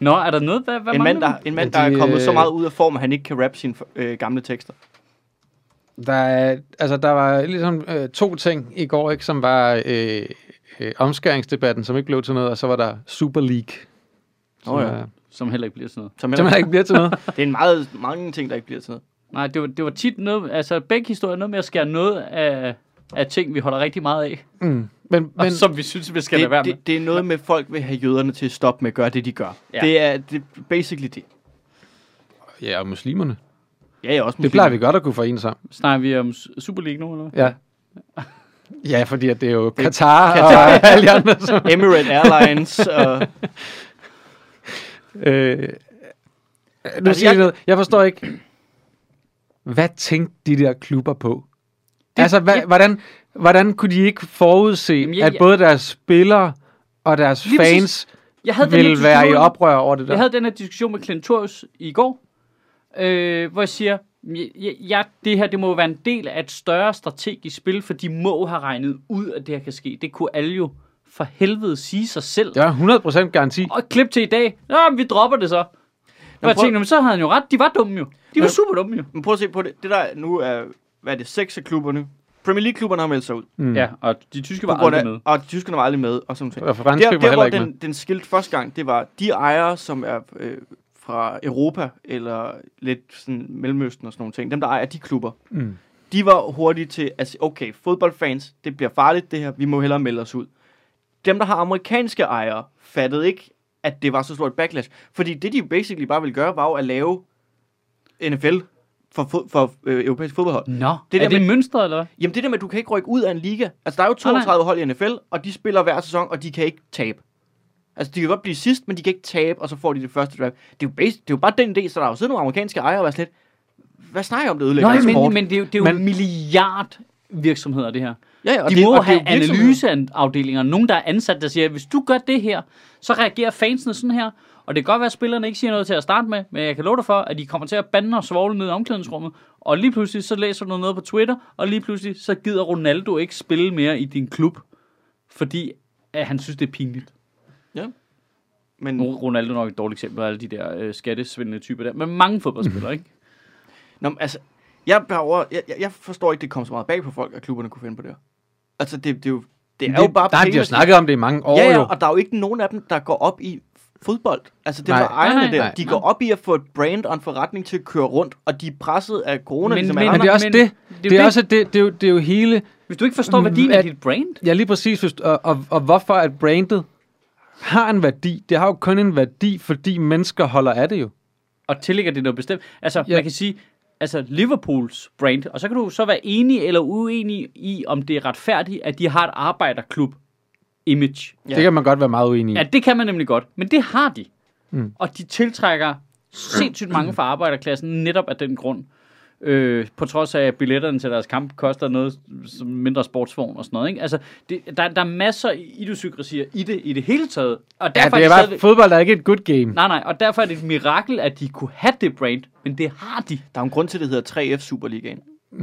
A: Nå, er der noget? Hvad, hvad
B: En mand, der, en mand,
C: Men
B: der er
C: de,
B: kommet så
C: øh,
B: meget ud af form, at han ikke kan rappe sine øh, gamle tekster.
C: Der, er, altså, der var ligesom øh, to ting i går, ikke, som var øh, øh, omskæringsdebatten, som ikke blev til noget, og så var der Super League. Som,
B: Åh, ja.
C: er-?
A: Som heller ikke bliver sådan noget.
B: Som
C: som heller ikke bliver til noget.
B: Det er en meget, mange ting, der ikke bliver til noget.
A: Nej, det var, det var tit noget... Altså, begge historier noget med at skære noget af, af ting, vi holder rigtig meget af.
C: Mm. Men,
A: Men, som vi synes, vi skal lade være
B: Det,
A: med.
B: det, det er noget med, at folk vil have jøderne til at stoppe med at gøre det, de gør.
A: Ja.
B: Det er det er basically det.
C: ja, og muslimerne.
B: Ja, jeg er også
C: Det plejer vi godt at kunne forene sammen.
A: Snakker vi om Super League nu, eller?
C: Ja. Ja, fordi at det er jo Katar,
B: Qatar.
C: og alle andre, som...
B: Emirates Airlines og...
C: Øh, nu
B: Altså,
C: siger jeg
B: jeg-
C: noget. Jeg forstår ikke, hvad tænkte de der klubber på? Det, altså, hvad,
A: det-
C: hvordan, hvordan kunne de ikke forudse,
A: Jamen, jeg-
C: at
A: jeg-
C: både deres spillere og deres
A: Lige præcis.
C: fans
A: Jeg havde
C: ville være i oprør over det der?
A: Jeg havde den her diskussion med Clintorius i går, øh, hvor jeg siger, ja, ja, det her det må være en del af et større strategisk spil, for de må have regnet ud, at det her kan ske. Det kunne alle jo for helvede sige sig selv.
C: Det var 100% garanti.
A: Og klip til i dag, Nå, men vi dropper det så. Og jeg tænkte, men så havde han jo ret. De var dumme jo. De var
B: Men-
A: super dumme jo.
B: Men prøv at se på det. Det der nu er, hvad er det, seks af klubberne. Premier League-klubberne har meldt sig ud.
C: Mm.
A: Ja, og de tyske
B: På
A: var
B: grund
A: aldrig
B: af,
A: med.
B: og tyskerne var aldrig med, og sådan noget.
C: Og franske
B: Der,
C: var
B: der
C: heller
B: hvor
C: ikke med.
B: den, den skilt første gang, det var de ejere, som er øh, fra Europa, eller lidt sådan Mellemøsten og sådan nogle ting, dem der ejer de klubber,
C: Mm.
B: de var hurtige til at sige, okay, fodboldfans, det bliver farligt det her, vi må hellere melde os ud. Dem, der har amerikanske ejere, fattede ikke, at det var så stort backlash. Fordi det, de basically bare ville gøre, var jo at lave NFL for, fod, for øh, europæisk fodboldhold.
A: Nå,
B: Det der
A: er det
B: med-
A: mønstret, eller hvad?
B: Jamen det der med, at du kan ikke rykke ud af en liga. Altså der er jo
A: Nej, nej.
B: 32 hold i NFL, og de spiller hver sæson, og de kan ikke tabe. Altså de kan godt blive sidst, men de kan ikke tabe, og så får de det første draft. Det er jo, basic, det er jo bare den idé, så der er jo siddet nogle amerikanske ejere og været lidt, hvad snakker om, det ødelægger sport?
A: men, men det er jo, det er jo
C: Men-
A: milliard virksomheder, det her.
B: ja, ja, og
A: De
B: det,
A: må
B: og
A: have analyseafdelinger. Nogen, der er ansat, der siger, at hvis du gør det her, så reagerer fansene sådan her. Og det kan godt være, at spillerne ikke siger noget til at starte med, men jeg kan love dig for, at de kommer til at bande og svogle ned i omklædningsrummet. Og lige pludselig, så læser du noget på Twitter, og lige pludselig, så gider Ronaldo ikke spille mere i din klub, fordi at han synes, det er pinligt.
B: Men,
A: Nu er Ronaldo nok et dårligt eksempel af alle de der øh, skattesvindende typer der, men mange fodboldspillere, ikke?
B: nå, men altså, jeg, er over, jeg, jeg- jeg forstår ikke, det kom så meget bag på folk, at klubberne kunne finde på det her. Altså, det, det er jo, det er jo bare
C: der har de
B: penge,
C: snakket om det i mange år,
B: Ja, ja,
C: jo.
B: og der er jo ikke nogen af dem, der går op i fodbold. Altså, det
C: Nej.
B: var ejerne
A: Nej, nej,
B: der.
C: nej,
B: De går op i at få et brand og en forretning til at køre rundt, og de er presset af corona,
A: Men-
B: ligesom
A: men-
B: alle
C: Men
B: andre.
C: det er også
A: Men
C: det.
A: det er
C: Det er,
A: det.
C: også det, det, er jo, det er jo hele...
A: Hvis du ikke forstår værdien af dit brand,
C: Ja, lige præcis. Hvis, og, og, og hvorfor at brandet har en værdi. Det har jo kun en værdi, fordi mennesker holder af det jo.
A: og tillægger det noget bestemt. Altså,
C: Ja.
A: man kan sige, altså Liverpools brand, og så kan du så være enig eller uenig i, om det er retfærdigt, at de har et arbejderklub image.
C: Ja. Det kan man godt være meget uenig i.
A: Ja, det kan man nemlig godt, men det har de.
C: Mm.
A: Og de tiltrækker sindssygt mange fra arbejderklassen netop af den grund. Øh, på trods af, at billetterne til deres kamp koster noget som mindre sportsvogn og sådan noget. Ikke? Altså, det, der, der er masser af idiosynkrasier i det i det hele taget. Og
C: Ja,
A: derfor
C: det er
A: det
C: bare,
A: stadigvæk-
C: fodbold er ikke et good game.
A: Nej, nej, og derfor er det et mirakel, at de kunne have det brand, men det har de.
B: Der er en grund til, at det hedder 3F Superligaen.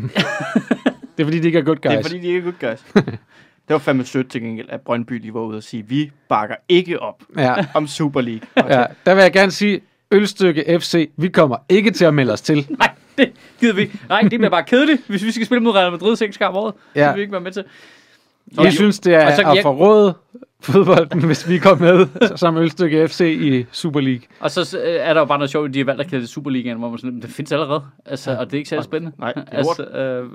C: Det er fordi, de ikke er good guys.
B: Det er fordi, de ikke er good guys. det var fandme sødt til gengæld, at Brøndby lige var ude og sige, vi bakker ikke op
C: Ja,
B: om Super League.
C: ja. Der vil jeg gerne sige, Ølstykke FC, vi kommer ikke til at melde os til.
A: Nej, det gider vi ikke. Nej, det bliver bare kedeligt, hvis vi skal spille mod Real Madrid seks gange om året. Ja.
C: Ja.
A: Det vil vi ikke være med til.
C: Jeg synes, det er
A: Og så-
C: at
A: jeg-
C: forråde fodbolden, hvis vi kommer med som Ølstykke FC i Super League.
A: Og så øh, er der jo bare noget sjovt, at de har valgt at kalde det Superligaen, hvor man sådan, det findes allerede. Altså, og det er ikke særlig spændende.
B: Nej, det er
A: altså, øh,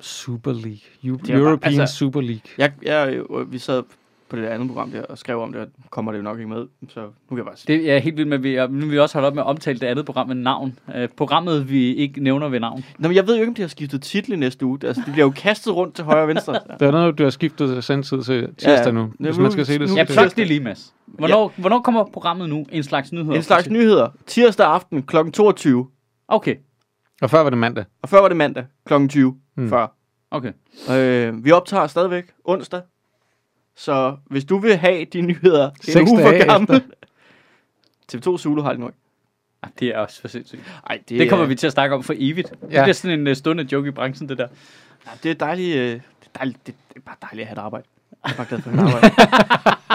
C: Super League. Eu-
B: Det er bare-
C: European
B: altså-
C: Super League.
B: Jeg, jeg, øh, vi sad på det der andet program der og skrev om det, og kommer det jo nok ikke med. Så nu kan jeg bare sige.
A: det jeg er helt vildt med, at vi, nu vil vi også holde op med at omtale det andet program med navn. Øh, programmet, vi ikke nævner ved navn.
B: Nå, men jeg ved jo ikke, om de har skiftet titel i næste uge. Altså, de bliver jo kastet rundt til højre og venstre.
C: Det er noget, du har skiftet sendtid til tirsdag
B: Ja,
C: nu, hvis
B: nu-
C: man skal se det.
B: nu-
A: Ja,
C: så-
A: pluk det lige, Mads. Hvornår, ja. hvornår kommer programmet nu? En slags nyheder?
B: En slags nyheder. Tirsdag aften kl. 22.
A: Okay,
C: Og før var det mandag.
B: Og før var det mandag kl. 20.
C: Hmm.
B: Mm. Før.
A: okay.
B: Øh, vi optager stadigvæk onsdag. Så hvis du vil have de nyheder en uge for
C: dage
B: gammel... TV2 Zulu har det nu ikke.
A: Ej, det er også for sindssygt.
B: Ej, det,
A: Det, det kommer
B: er,
A: vi til at snakke om for evigt. Det
C: Ja.
A: bliver sådan en uh, stående joke i branchen, det der.
B: Ja, det er dejligt, øh, det er dejligt, det, det er bare dejligt at have et arbejde. Jeg er bare glad for et arbejde.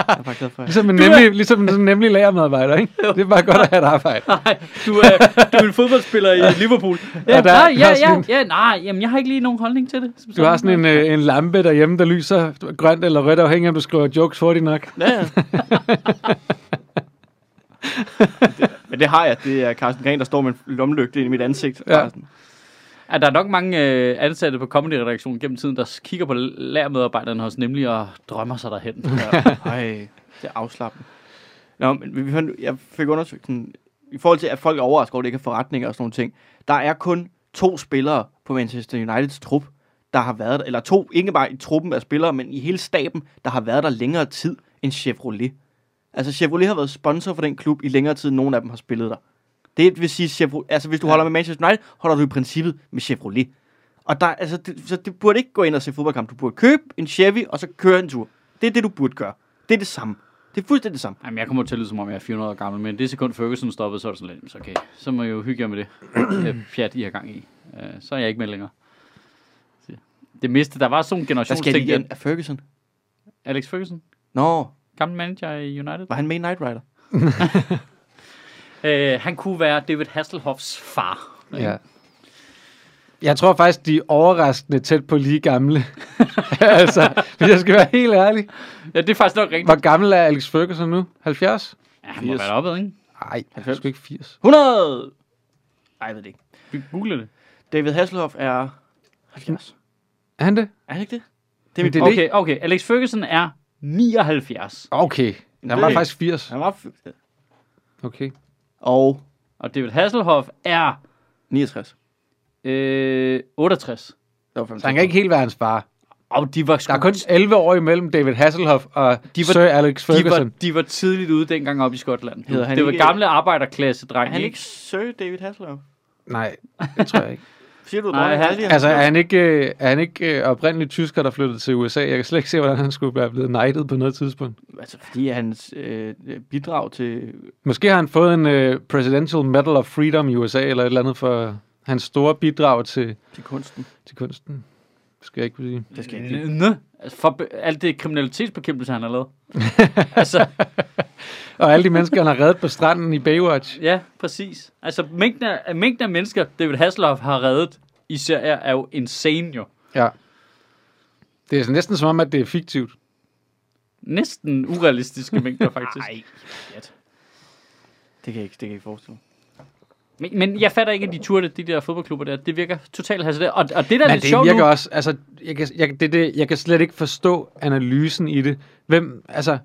B: jeg er bare glad for at
C: Ligesom en nemlig, ligesom en sådan nemlig lagermedarbejder, ikke? Det er bare godt at have et arbejde.
A: Nej, du er, du er en fodboldspiller i Liverpool. Ja,
C: der-
A: nej, ja,
C: er sådan
A: ja,
C: en-
A: ja, nej, jamen jeg har ikke lige nogen holdning til det. som
C: Du har
A: sådan.
C: sådan en, øh, en lampe derhjemme, der lyser grønt eller rødt, afhængig af, om du skriver jokes hurtigt nok.
B: Ja, ja. det, men det har jeg. Det er Carsten Gren, der står med en lommelygte i mit ansigt.
C: Ja.
B: Ja.
A: Er der nok mange øh, ansatte på Comedy-redaktionen gennem tiden, der kigger på lærermedarbejderne hos nemlig og drømmer sig derhen?
B: Nej, det er afslappende. Nå, men vi- vi fandt- jeg fik undersøgt sådan, i forhold til, at folk er overrasket over, at det ikke er forretninger og sådan nogle ting. Der er kun to spillere på Manchester Uniteds trup, der har været der, eller to, ikke bare i truppen af spillere, men i hele staben, der har været der længere tid end Chevrolet. Altså Chevrolet har været sponsor for den klub i længere tid, end nogen af dem har spillet der. Det vil sige, Chevrolet, altså hvis du ja. holder med Manchester United, holder du i princippet med Chevrolet. Og der, altså, det, så det burde ikke gå ind og se fodboldkamp. Du burde købe en Chevy, og så køre en tur. Det er det, du burde gøre. Det er det samme. Det er fuldstændig det samme.
A: Jamen, jeg kommer til at lyde, som om jeg er 400 år gammel, men det sekund Ferguson stoppede, så er det sådan lidt, så okay, så må jeg jo hygge jer med det øh, pjat, I har gang i. Øh, så er jeg ikke med længere. Det miste, der var sådan en
B: skal
A: generationsting.
B: igen?
A: der-
B: Af Ferguson?
A: Alex Ferguson,
B: Nå,
A: gammel manager i United.
B: var han med i Knight Rider?
A: Øh, han kunne være David Hasselhoffs far.
C: Ja. Jeg tror faktisk, de er overraskende tæt på lige gamle. altså, hvis jeg skal være helt ærlig.
A: Ja, det er faktisk nok rigtigt.
C: Hvor gammel er Alex Ferguson nu? 70?
A: Ja, han må
B: 80.
A: være oppe, ikke?
C: Nej, han er sgu ikke 80.
B: 100! Ej, jeg ved det ikke.
A: Vi googler det.
B: David Hasselhoff er 70.
C: Er han det?
B: Er han ikke det? Det er mit
C: det er
A: Okay, okay. Alex Ferguson er 79.
C: Okay. Han var
B: Det-
C: faktisk 80.
B: Han var...
C: Okay.
B: Og
A: Og David Hasselhoff er
B: 69.
A: øh, 68.
B: Det var 5,
C: Så han kan ikke helt være hans far.
A: Og de var sgu
C: Der er kun 11 år imellem David Hasselhoff og
A: De var-
C: Sir Alex
A: de var,
C: Ferguson.
A: de var tidligt ude dengang op i Skotland.
B: Hedder han
A: det var
B: ikke-
A: gamle arbejderklasse, dreng.
B: Er han ikke Sir David Hasselhoff?
C: Nej, det tror jeg ikke.
B: Siger du,
A: Nej, han-
C: Altså, er han ikke, øh, er han ikke øh, oprindelig tysker, der flyttede til USA? Jeg kan slet ikke se, hvordan han skulle være blevet knighted på noget tidspunkt.
B: altså, fordi hans øh, bidrag til...
C: Måske har han fået en øh, Presidential Medal of Freedom i USA, eller et eller andet for hans store bidrag til,
B: til kunsten.
C: til kunsten. Det skal jeg ikke kunne sige.
B: Det skal jeg ikke.
A: Nø. Altså for alt det kriminalitetsbekæmpelse, han har lavet. altså,
C: Og alle de mennesker, han har reddet på stranden i Baywatch.
A: ja, præcis. Altså, mængden af, mængden af mennesker, David Hasselhoff har reddet i serier, er jo insane jo.
C: Ja. Det er så næsten som om, at det er fiktivt.
A: Næsten urealistiske mængder, faktisk.
B: Nej. Det kan jeg ikke, det kan jeg ikke forestille mig.
A: Men, men jeg fatter ikke, at de turde, de der fodboldklubber der. Det virker totalt hastigt. Og, og det der er
C: Men
A: lidt
C: det
A: sjovt
C: virker
A: nu,
C: også, altså, jeg kan, jeg, det, det, jeg kan slet ikke forstå analysen i det. Hvem, altså,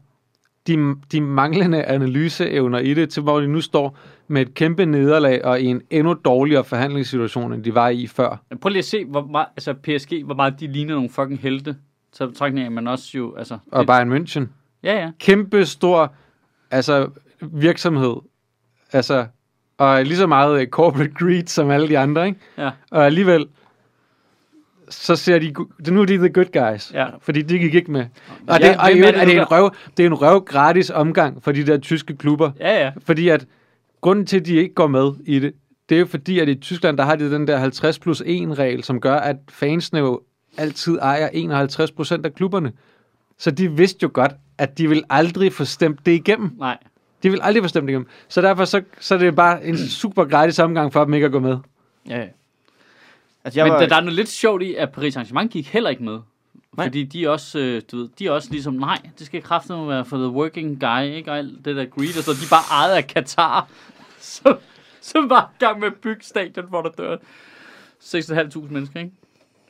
C: de, de manglende analyseevner i det, til hvor de nu står med et kæmpe nederlag og i en endnu dårligere forhandlingssituation, end de var i før.
A: Prøv lige at se, hvor meget, altså PSG, hvor meget de ligner nogle fucking helte. Så betragtning af, man også jo, altså...
C: Og Bayern München.
A: Ja, ja.
C: Kæmpe stor, altså, virksomhed. Altså, og lige så meget øh, corporate greed som alle de andre, ikke?
A: Ja.
C: Og alligevel, så ser de, nu er de the good guys,
A: Ja.
C: fordi de gik ikke med.
A: Ja,
C: Og, det, og
A: er det
C: er det, en røv, det er en røv gratis omgang for de der tyske klubber,
A: Ja, ja.
C: fordi at grunden til, at de ikke går med i det, det er jo fordi, at i Tyskland, der har de den der 50 plus 1 regel, som gør, at fansene jo altid ejer 51 procent af klubberne. Så de vidste jo godt, at de vil aldrig få stemt det igennem.
A: Nej.
C: De vil aldrig få stemt det igennem. Så derfor så, så er det bare en super gratis omgang for dem ikke at gå med.
B: Ja, ja. Altså, jeg
A: Men
B: var,
A: der, der er noget lidt sjovt i, at Paris Saint-Germain gik heller ikke med.
B: Nej.
A: Fordi de er også, øh, du ved, de er også ligesom, nej, det skal kraftigt være for the working guy, ikke? Og alt det der greed, og så de er bare ejet af Katar, som, som var i gang med at bygge stadion, hvor der dør 6.500 mennesker, ikke?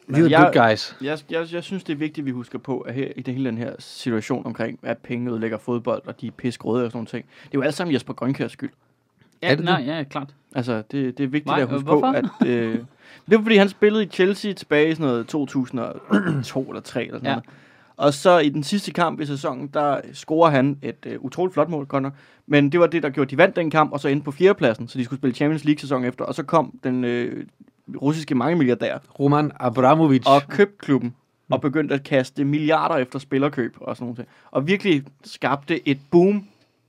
C: Er the
B: jeg-
C: good guys.
B: jeg, jeg, jeg synes, det er vigtigt, at vi husker på, at her, i det, hele den her situation omkring, at penge ødelægger fodbold, og de er pisgrøde og sådan nogle ting. Det er jo alt sammen Jesper Grønkærs skyld.
A: Ja,
C: Er det
A: nej, ja, klart.
B: Altså, det, det er vigtigt
A: Nej,
B: at huske
A: hvorfor?
B: på, at... Øh, det var, fordi han spillede i Chelsea tilbage i sådan noget 2002 eller 3 eller sådan
A: Ja.
B: noget. Og så i den sidste kamp i sæsonen, der scorer han et øh, utroligt flot mål, nok. Men det var det, der gjorde, at de vandt den kamp, og så endte på fjerdepladsen, så de skulle spille Champions League sæson efter. Og så kom den øh, russiske mangemilliardær
C: Roman Abramovic.
B: og købte klubben, og begyndte at kaste milliarder efter spillerkøb og sådan noget. Og virkelig skabte et boom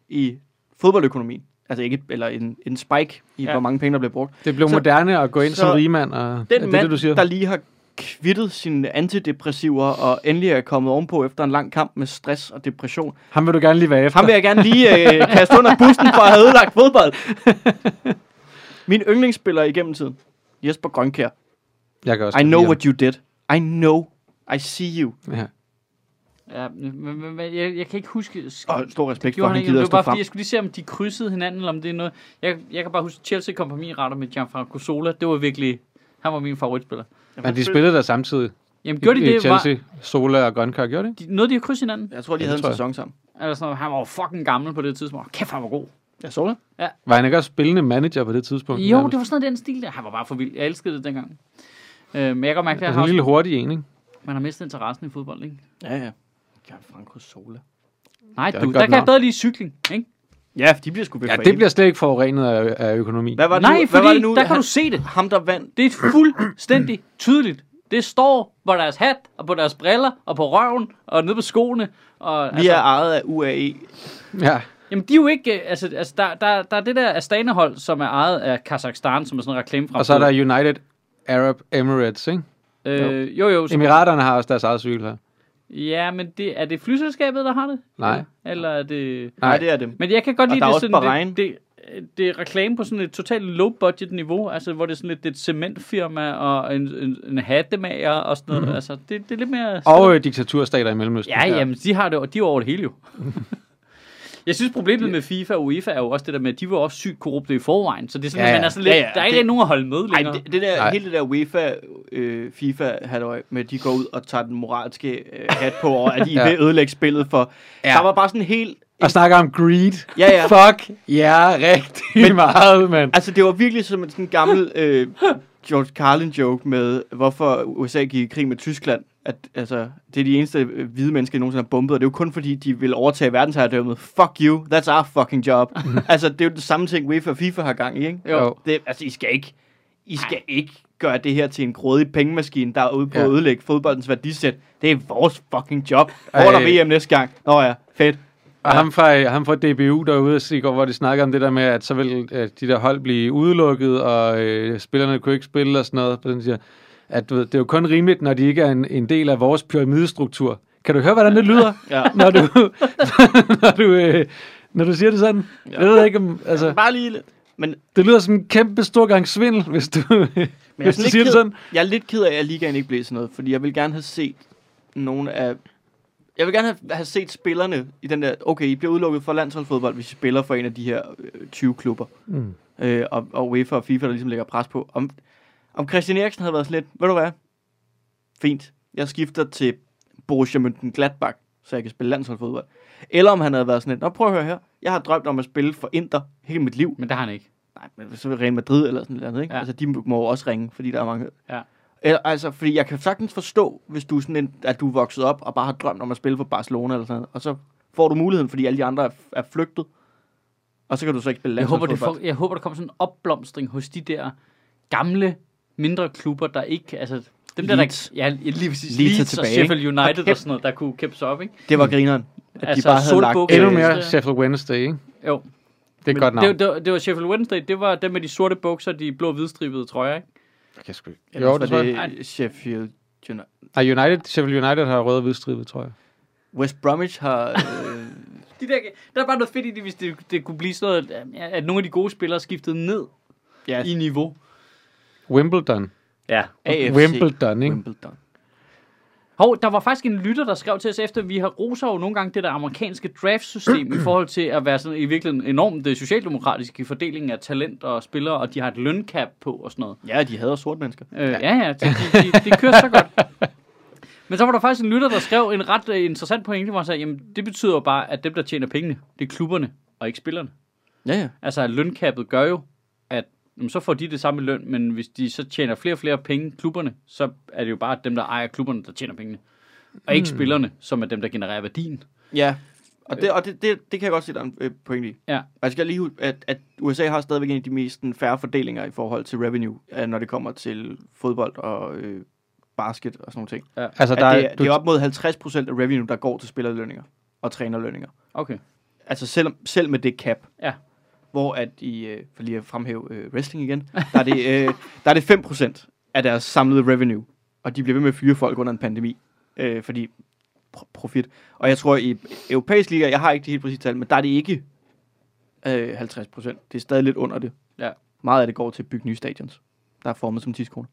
B: i fodboldøkonomien. Altså ikke, eller en, en spike i,
A: Ja.
B: hvor mange penge, der blev brugt.
C: det blev
B: så-
C: moderne at gå ind
B: så
C: som rigmand. Og, er
B: Den
C: det,
B: mand,
C: det, du siger?
B: der lige har kvittet sine antidepressiver, og endelig er kommet ovenpå efter en lang kamp med stress og depression.
C: Ham vil du gerne lige være efter.
B: Ham vil jeg gerne lige øh, kaste under bussen for at have ødelagt fodbold. Min yndlingsspiller igennem tiden, Jesper Grønkær.
C: Jeg kan også
B: I know what you did. I know. I see you.
C: Ja.
A: Ja, men, men, men jeg, jeg kan ikke huske...
B: Og stor respekt
A: Det
B: for,
A: han
B: han gider
A: var
B: at stå
A: bare
B: frem.
A: fordi, jeg skulle lige se, om de krydsede hinanden, eller om det er noget... Jeg, jeg kan bare huske, Chelsea kom på min retter med Gianfranco Sola. Det var virkelig... Han var min favoritspiller.
C: Men de spillede der samtidig.
A: Jamen, gjorde de det?
C: Chelsea, Sola og Grønkær, gjorde de?
A: Var, de, nåede de at krydse hinanden?
B: Jeg tror, de
C: Ja,
B: havde en sæson sammen.
A: Eller sådan noget. Han var jo fucking gammel på det tidspunkt. Kæft, han var god.
B: Jeg så det.
C: Var han ikke også spillende manager på det tidspunkt?
A: Jo, det var sådan noget den stil der. Han var bare for vild. Jeg elskede det dengang. Øh, men jeg kan mærke, at
C: Det
A: jeg
C: er en lille hurtig en, ikke?
A: man har mistet interessen i fodbold, ikke?
B: Ja, ja. Gianfranco Sola.
A: Nej,
C: Det er
A: du, der kan jeg bedre lide cykling, ikke?
B: Ja, de bliver sgu
C: Ja, det bliver slet ikke forurenet af, af økonomi.
B: Hvad var det
A: Nej,
B: nu?
A: fordi
B: Hvad var det nu?
A: der kan du se det.
B: Ham, der vandt.
A: Det er fuldstændig tydeligt. Det står på deres hat, og på deres briller, og på røven, og nede på skoene. Og,
B: Vi er ejet af UAE.
C: Ja,
A: Jamen, de er jo ikke... øh, Altså, altså der, der, der er det der Astana-hold, som er ejet af Kazakhstan, som er sådan en reklame fra.
C: og så er der United Arab Emirates, ikke?
A: Øh, jo, jo. Så,
C: Emiraterne har også deres eget cykel her.
A: Ja, men det, er det flyselskabet, der har det?
C: Nej.
A: Eller er det...
B: Nej, det er dem.
A: Men jeg kan godt lide
B: er
A: det
B: også
A: sådan,
B: Bahrain.
A: det, det, det er reklame på sådan et totalt low-budget niveau, altså hvor det er sådan lidt det er et cementfirma og en, en, en hattemager og sådan noget. Mm. Altså, det, det er lidt mere...
C: Og øh, diktaturstater i Mellemøsten.
A: Ja, jamen, de har det, og de er over det hele jo. Jeg synes, problemet med FIFA og UEFA er jo også det der med, at de var også sygt korrupte i forvejen. Så det er sådan,
C: Ja,
A: ja,
C: ja.
A: man er sådan lidt,
B: Ja, ja,
A: der er ikke
B: det-
A: nogen at holde med
B: Nej,
A: længere.
B: det, det der,
C: Nej.
B: hele det der UEFA, øh, FIFA halløj, med at de går ud og tager den moralske øh, hat på, og at de
C: Ja.
B: ja. vil ødelægge spillet for.
C: Ja.
B: Ja. Der var bare sådan helt...
C: Og snakker om greed.
B: Ja, ja.
C: Fuck, ja, rigtig men, meget, mand.
B: Altså, det var virkelig som en sådan gammel øh, George Carlin joke med, hvorfor USA gik i krig med Tyskland. At, altså, det er de eneste øh, hvide mennesker, der nogensinde har bombet, og det er jo kun fordi, de vil overtage verdensherredømmet. Fuck you, that's our fucking job. altså, det er jo det samme ting, UEFA og FIFA har gang i, ikke?
C: Jo.
B: Det, altså, I skal ikke, I skal ikke gøre det her til en grådig pengemaskine, der er ude på
C: Ja.
B: at ødelægge fodboldens værdisæt. Det er vores fucking job. Hvor er der
C: Ej.
B: VM næste gang? Nå ja, fedt.
C: Og ham fra, ham fra DBU derude i går, hvor de snakker om det der med, at så vil øh, de der hold blive udelukket, og øh, spillerne kunne ikke spille og sådan noget. Så den siger, at du ved, det er jo kun rimeligt, når de ikke er en, en del af vores pyramidestruktur. Kan du høre, hvordan det lyder,
B: Ja.
C: når du, når du, øh, når du siger det sådan? Ja. Jeg ved ikke, om, altså,
B: Bare lige lidt. Men
C: det lyder som en kæmpe stor gang svindel, hvis du,
B: Men jeg
C: hvis du siger
B: lidt
C: det
B: ked,
C: sådan.
B: jeg er lidt ked af, at ligaen ikke blev sådan noget, fordi jeg vil gerne have set nogle af... Jeg vil gerne have, have set spillerne i den der... Okay, I bliver udelukket fra landsholdsfodbold, hvis I spiller for en af de her øh, 20 klubber.
C: Mm.
B: Øh, og, og UEFA og FIFA, der ligesom lægger pres på. Om, om Christian Eriksen havde været sådan lidt... Ved du hvad? Fint. Jeg skifter til Borussia Mönchengladbach, så jeg kan spille landsholdsfodbold. Eller om han havde været sådan lidt... Nå, prøv at høre her. Jeg har drømt om at spille for Inter hele mit liv.
A: Men det har han ikke.
B: Nej, men så vil Real Madrid eller sådan noget ikke?
A: Ja.
B: Altså, de må jo også ringe, fordi der er mange...
A: Ja.
B: Eller, altså, fordi jeg kan sagtens forstå, hvis du sådan en, at du er vokset op og bare har drømt om at spille for Barcelona eller sådan noget, og så får du muligheden, fordi alle de andre er, er flygtet. Og så kan du så ikke spille
A: Jeg håber, det får, jeg håber, der kommer sådan en opblomstring hos de der gamle, mindre klubber, der ikke... Altså, dem der,
B: Leeds.
A: der... Ja, lige præcis.
B: Leeds er
A: Leeds og
B: tilbage,
A: Sheffield? United
B: Hold
A: og sådan noget, der kunne kæmpe sig op, ikke?
B: Det var grineren. At
A: Altså,
B: de bare havde lagt...
A: solbukser.
C: Endnu
A: Øh,
C: mere Sheffield Wednesday, ikke?
A: Jo.
C: Det er
A: Men
C: godt navn.
A: det, det, var- det var Sheffield Wednesday, det var dem med de sorte bukser, de blå hvidstribede trøjer, ikke?
C: Jeg kan sgu ikke. Jo, det tror jeg.
B: det Sheffield United.
C: Nej, United, Sheffield United har rød og hvidstribet, tror jeg.
B: West Bromwich har... Øh,
A: De der, der er bare noget fedt i det, hvis det, det kunne blive sådan noget, at- at nogle af de gode spillere skiftede ned
B: ja,
A: i niveau.
C: Wimbledon.
A: Ja.
B: AFC.
C: Wimbledon, ikke?
B: Wimbledon.
A: Hov, der var faktisk en lytter, der skrev til os efter, vi har roser jo nogle gange det der amerikanske draftsystem i forhold til at være sådan i virkeligheden enormt det socialdemokratiske i fordelingen af talent og spillere, og de har et løncap på og sådan noget.
B: Ja, de hader sorte mennesker.
A: Øh, ja, ja, de, de, de, de kører så godt. Men så var der faktisk en lytter, der skrev en ret øh, interessant pointe, hvor han sagde, jamen det betyder jo bare, at dem, der tjener pengene, det er klubberne og ikke spillerne.
B: Ja, ja.
A: Altså, at lønkappet gør jo, at jamen, så får de det samme løn, men hvis de så tjener flere og flere penge, klubberne, så er det jo bare dem, der ejer klubberne, der tjener pengene. Og ikke spillerne, som er dem, der genererer værdien.
B: Ja, og det, og det, det, det kan jeg godt se, der er en øh, pointe i.
A: Ja.
B: Og jeg skal lige huske, at, at USA har stadigvæk en af de mest færre fordelinger i forhold til revenue, øh, når det kommer til fodbold og øh, basket og sådan nogle ting.
C: Altså, der er,
B: det, er, det er op mod 50% af revenue, der går til spillerlønninger og trænerlønninger.
A: Okay.
B: Altså selv, selv med det cap.
A: Ja.
B: Hvor at i, øh, for lige at fremhæve øh, wrestling igen, der er, det, øh, der er det 5% af deres samlede revenue. Og de bliver ved med at fyre folk under en pandemi. Øh, fordi pr- profit. Og jeg tror i europæisk liga, jeg har ikke det helt præcise tal, men der er det ikke øh, 50%. Det er stadig lidt under det.
A: Ja.
B: Meget af det går til at bygge nye stadions. Der er formet som 10 kroner.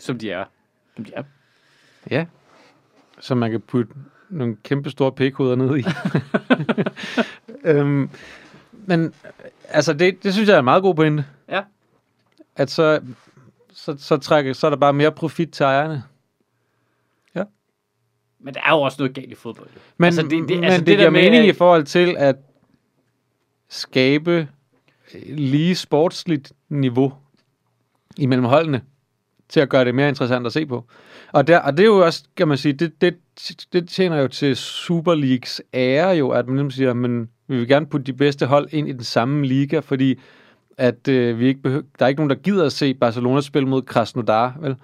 A: Som de er.
B: Som de er.
C: Ja. Så man kan putte nogle kæmpe store pikhoveder ned i. øhm, men altså, det, det synes jeg er en meget god pointe.
A: Ja.
C: At så, så, så, trækker, så er der bare mere profit til ejerne.
A: Men der er jo også noget galt i fodbold.
C: Men,
A: Altså, det-
C: det,
A: det, altså,
C: men
A: det
C: det, giver
A: med,
C: mening
A: at-
C: i forhold til at skabe lige sportsligt niveau imellem holdene, til at gøre det mere interessant at se på. Og, der, og det er jo også, kan man sige, det, det, det tjener jo til Super Leagues ære jo, at man ligesom siger, men vi vil gerne putte de bedste hold ind i den samme liga, fordi at øh, vi ikke behøver, der er ikke nogen, der gider at se Barcelona spille mod Krasnodar, vel?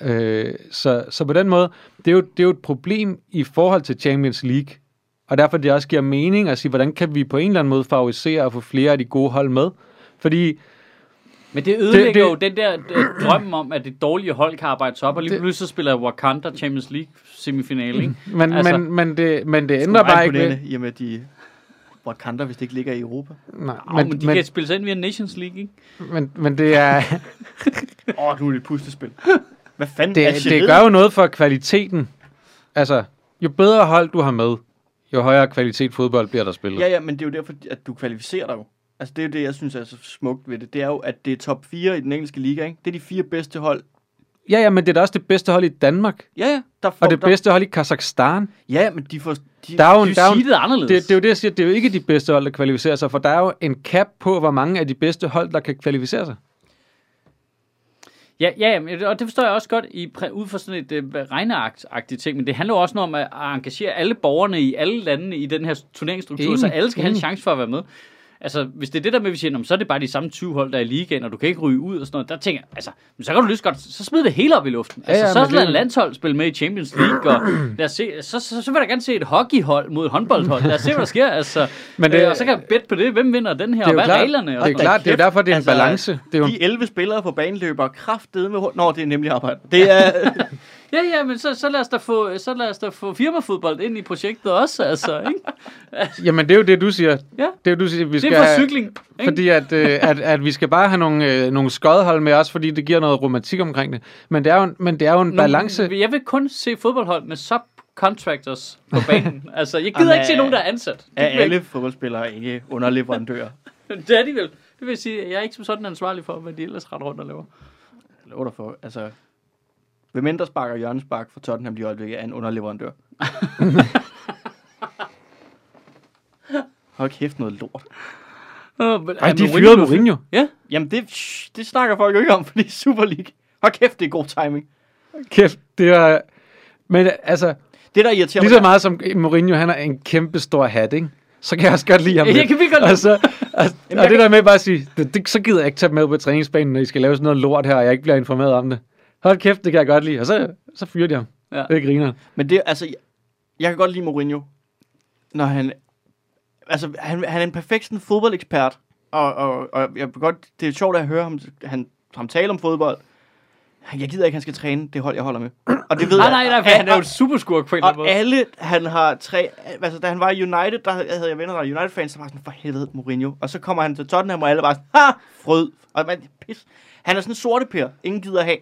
C: Øh, så, så på den måde, det er, jo, det er jo et problem i forhold til Champions League, og derfor det også giver mening at sige, hvordan kan vi på en eller anden måde favorisere og få flere af de gode hold med? Fordi
A: Men det ødelægger det,
C: det-
A: jo den der øh, drøm om, at det dårlige hold kan arbejde sig op, og lige
C: Det-
A: pludselig så spiller Wakanda Champions League semifinale, ikke?
C: Men,
A: Altså-
C: men, men, det, men det ændrer bare ikke ved.
B: I og med, de Wakanda, hvis det ikke ligger i Europa.
C: Nej,
A: Men, men, de
C: men,
A: kan spille sig ind via Nations League, ikke?
C: men, men det, er,
B: Åh, oh, nu er det et puslespil. Hvad fanden?
C: det,
B: Algeriet?
C: det gør jo noget for kvaliteten. Altså, jo bedre hold du har med, jo højere kvalitet fodbold bliver der spillet.
B: Ja, ja, men det er jo derfor, at du kvalificerer dig jo. Altså, det er jo det, jeg synes er så smukt ved det. Det er jo, at det er top 4 i den engelske liga, ikke? Det er de fire bedste hold.
C: Ja, ja, men det er da også det bedste hold i Danmark,
B: Ja, ja. Der får,
C: og det
B: der,
C: bedste hold i Kazakhstan.
B: Ja, men de får... De,
C: Der er jo,
A: Du
C: en, der er jo,
A: det anderledes.
C: det, det er jo det, jeg siger, det er jo ikke de bedste hold, der kvalificerer sig, for der er jo en cap på, hvor mange af de bedste hold, der kan kvalificere sig.
A: Ja, ja, og det forstår jeg også godt i, præ- ud fra sådan et øh, regneagtigt ting, men det handler jo også om at engagere alle borgerne i alle landene i den her turneringsstruktur,
C: Enig,
A: så alle skal have en chance for at være med. Altså, hvis det er det der med, at vi siger, "Nå, men så er det bare de samme 20 hold, der er i ligaen, og du kan ikke ryge ud og sådan noget, der tænker jeg, altså, men så kan du lige så godt, så smid det hele op i luften.
C: Ja,
A: Altså,
C: ja,
A: så
C: men
A: lad
C: det-
A: en landshold spille med i Champions League, og lad os se, så, så, så, vil jeg gerne se et hockeyhold mod et håndboldhold. Lad os se, hvad der sker. Altså, men det, øh, og så kan jeg bet på det. Hvem vinder den her,
C: er
A: og hvad er
C: klart,
A: reglerne? Og
C: det er
A: sådan
C: klart, det er derfor, det er en
B: altså,
C: balance. Det er jo,
B: de 11 spillere på banen løber kraftedeme med... Nå, det er nemlig arbejde. Det er...
A: Ja, ja, men så, så, lad os da få, så lad os da få firmafodbold ind i projektet også, altså, ikke?
C: jamen, det er jo det, du siger.
A: Ja.
C: Det er jo, du siger, vi
A: Det
C: skal
A: er for
C: have-
A: cykling, ikke?
C: Fordi at, øh, at, at vi skal bare have nogle, øh, nogle skodhold med os, fordi det giver noget romantik omkring det. Men det er jo en, men det er jo en
A: Nogle-
C: balance.
A: Jeg vil kun se fodboldhold med subcontractors på banen. altså, jeg gider
B: Jamen,
A: ikke se nogen, der er ansat. Det
B: er alle fodboldspillere ikke underleverandører?
A: Det er de vel. Det vil sige, jeg er ikke som sådan ansvarlig for, hvad de ellers ret rundt og laver.
B: Jeg lover dig for, altså... Hvem end der sparker hjørnespark for Tottenham lige i øjeblikket, er en underleverandør. Hold kæft noget lort.
A: Uh, men,
C: Ej, de fyrede
A: nu-
C: Mourinho.
A: Ja,
B: Jamen, det, shh, det snakker folk jo ikke om, fordi Super League. Hold kæft, det er god timing.
C: Kæft, det er... Men altså,
B: Det, der irriterer
C: lige så meget som Mourinho, han er en kæmpe stor hat, ikke? så kan jeg også godt lide ham
A: Jeg
C: lidt.
A: kan virkelig godt lide
C: og, så, og,
B: Jamen,
C: og det der med bare at sige, det, det, så gider jeg ikke tage med på træningsbanen, når I skal lave sådan noget lort her, og jeg ikke bliver informeret om det. Hold kæft, det kan jeg godt lide. Og så, så fyrer de ham.
A: Ja.
C: Det griner.
B: Men det, altså, jeg, jeg kan godt lide Mourinho, når han, altså, han, han er en perfekt sådan, fodboldekspert, og, og, og jeg godt, det er sjovt at høre ham, han, ham tale om fodbold. Jeg gider ikke, han skal træne det hold, jeg holder med. Og det ved
A: Nej,
B: jeg.
A: nej, nej, for
B: Og-
A: han er jo et superskurk på en eller anden
B: Og
A: måde.
B: alle, han har tre... Altså, da han var i United, der havde jeg venner, der var United-fans, der var sådan, for helvede, Mourinho. Og så kommer han til Tottenham, og alle var sådan, ha, frød. Og man, pis. Han er sådan en sorte per, ingen gider have.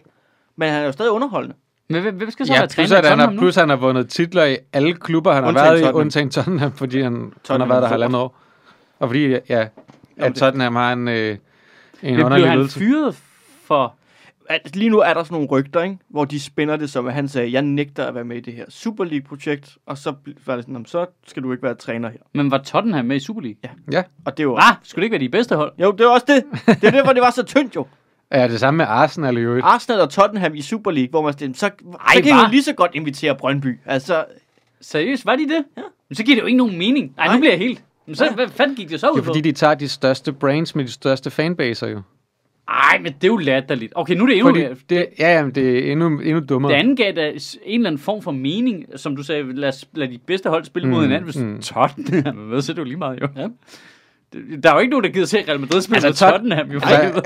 B: Men han er jo stadig underholdende.
A: Men hvem, hvem skal så
C: Ja,
A: være
C: plus
A: træner
C: at,
A: i
C: han har,
A: Tottenham
C: plus han har vundet titler i alle klubber, han har
B: Undtagen
C: været i,
B: Tottenham.
C: undtagen Tottenham, fordi han, han har
B: Tottenham
C: været der
B: er
C: halvandet år. Og fordi, ja, at Tottenham har en, øh, en
A: Men blev
C: underlig
A: han
C: ledelse.
A: fyret for...
B: At lige nu er der sådan nogle rygter, ikke? hvor de spænder det som, at han sagde, jeg nægter at være med i det her Super League-projekt, og så var det sådan, "Nå, så skal du ikke være træner her.
A: Men var Tottenham med i Super League?
C: Ja,
B: Og det var...
A: Ah, skulle det ikke være de bedste hold?
B: Jo, det var også det. Det er derfor, det var så tyndt jo.
C: Ja, det samme med Arsenal i øvrigt.
B: Arsenal og Tottenham i Super League, hvor man stemte, så, Ej, så kan
A: hva?
B: jo lige så godt invitere Brøndby. Altså,
A: Seriøst, var de det? Ja. Men så giver det jo ikke nogen mening. Nej, nu bliver jeg helt... Men så,
B: Ja.
A: hvad fanden gik det så ud
C: Det er
A: på?
C: fordi, de tager de største brains med de største fanbaser jo.
A: Ej, men det er jo latterligt. Okay, nu er det endnu
C: Fordi
A: mere.
C: det, ja, jamen, det er endnu, endnu dummere.
A: Det andet gav da en eller anden form for mening, som du sagde, lad, os, lad de bedste hold spille mod
C: Mm,
A: hinanden, hvis
C: mm.
A: Tottenham med, så er det jo lige meget jo. Ja. Der er jo ikke nogen, der gider se Real Madrid spille
C: Altså, Tot-
A: Tottenham. Jo,
C: Altså,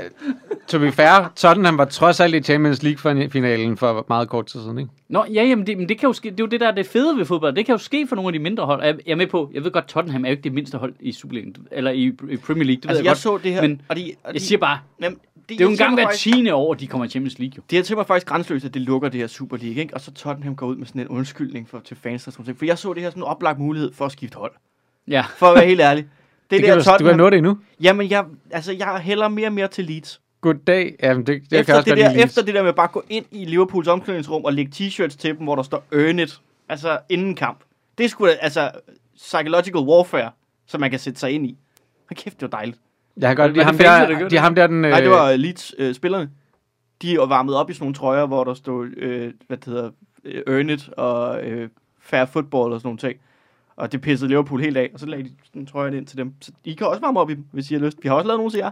C: to be fair, Tottenham var trods alt i Champions League-finalen for meget kort tid siden, ikke?
A: Nå, ja, jamen det, men det kan jo ske, det er jo det der er det fede ved fodbold. Det kan jo ske for nogle af de mindre hold. Jeg, jeg er med på, jeg ved godt, Tottenham er jo ikke det mindste hold i Superligaen, eller i, i Premier League, det ved
B: altså
A: jeg,
B: jeg
A: godt.
B: så det her,
A: men
B: og de, og de,
A: Jeg siger bare,
B: Jamen,
A: det er jo en gang hver 10. år, de kommer i Champions League jo.
B: Det er til mig faktisk grænseløst, at det lukker det her Super League, ikke? Og så Tottenham går ud med sådan en undskyldning for, til fans og sådan noget. For jeg så det her som en oplagt mulighed for at skifte hold.
A: Ja.
B: For at være helt ærlig. Det,
C: Det
B: der
C: kan du, du kan nå det endnu.
B: Jamen, jeg, altså, jeg hælder mere og mere til Leeds.
C: Goddag. Jamen, det, det kan
B: efter,
C: også
B: det der, efter det der med bare at gå ind i Liverpools omklædningsrum og lægge t-shirts til dem, hvor der står earn it. Altså, inden kamp. Det er sgu da, altså, psychological warfare, som man kan sætte sig ind i. Hold kæft, det var dejligt.
C: Jeg kan godt
A: Var
C: lide ham
B: øh,
A: der det?
C: de, ham der den...
B: Nej, det
C: øh,
B: var Leeds-spillerne. de er varmet op i sådan nogle trøjer, hvor der stod, øh, hvad det hedder, øh, earn it og øh, fair football og sådan nogle ting. Og det pissede Liverpool helt af, og så lagde de sådan trøjen ind til dem. Så I kan også varme op i dem, hvis I har lyst. Vi har også lavet nogle til jer.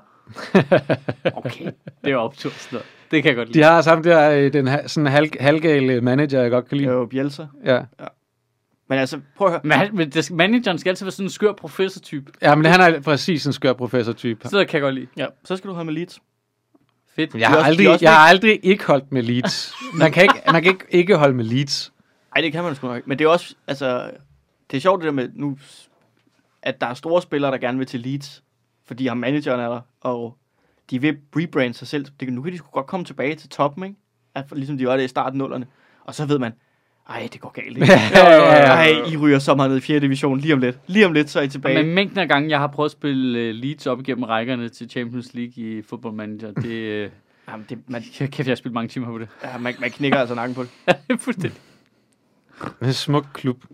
A: Okay, det er optur sådan noget. Det kan jeg godt
C: De
A: lide.
C: har samt der, øh, den sådan halv, halvgale manager, jeg godt kan
B: Det er
C: lide.
B: jo Bielsa.
C: Ja.
B: Men altså, prøv at høre.
A: Men, han, men det, skal- manageren skal altid være sådan en skør professor-type.
C: ja, men han er præcis en skør professor-type.
A: Så det kan jeg godt lide.
B: Ja, så skal du have med Leeds.
A: Fedt.
C: Jeg har,
B: også-
C: aldrig,
B: de også
C: jeg har aldrig ikke holdt med Leeds. Man kan ikke, man kan ikke, ikke holde med Leeds.
B: Nej, det kan man sgu nok ikke. Men det er også, altså, det er sjovt det der med nu, at der er store spillere, der gerne vil til Leeds, fordi har manageren er der, og de vil rebrande sig selv. Det, nu kan de sgu godt komme tilbage til toppen, ikke? At, ligesom de var det i starten nullerne. Og så ved man, ej, det går galt, ikke? Ej, I ryger så meget ned i 4. division lige om lidt. Lige om lidt, så er I tilbage.
A: Men mængden af gange, jeg har prøvet at spille uh, Leeds op igennem rækkerne til Champions League i Football Manager, det... Uh,
B: Jamen, det, man,
A: kæft, jeg har spillet mange timer på det.
B: ja, man, man knækker altså nakken på det.
A: Fuldstændig.
C: En smuk klub.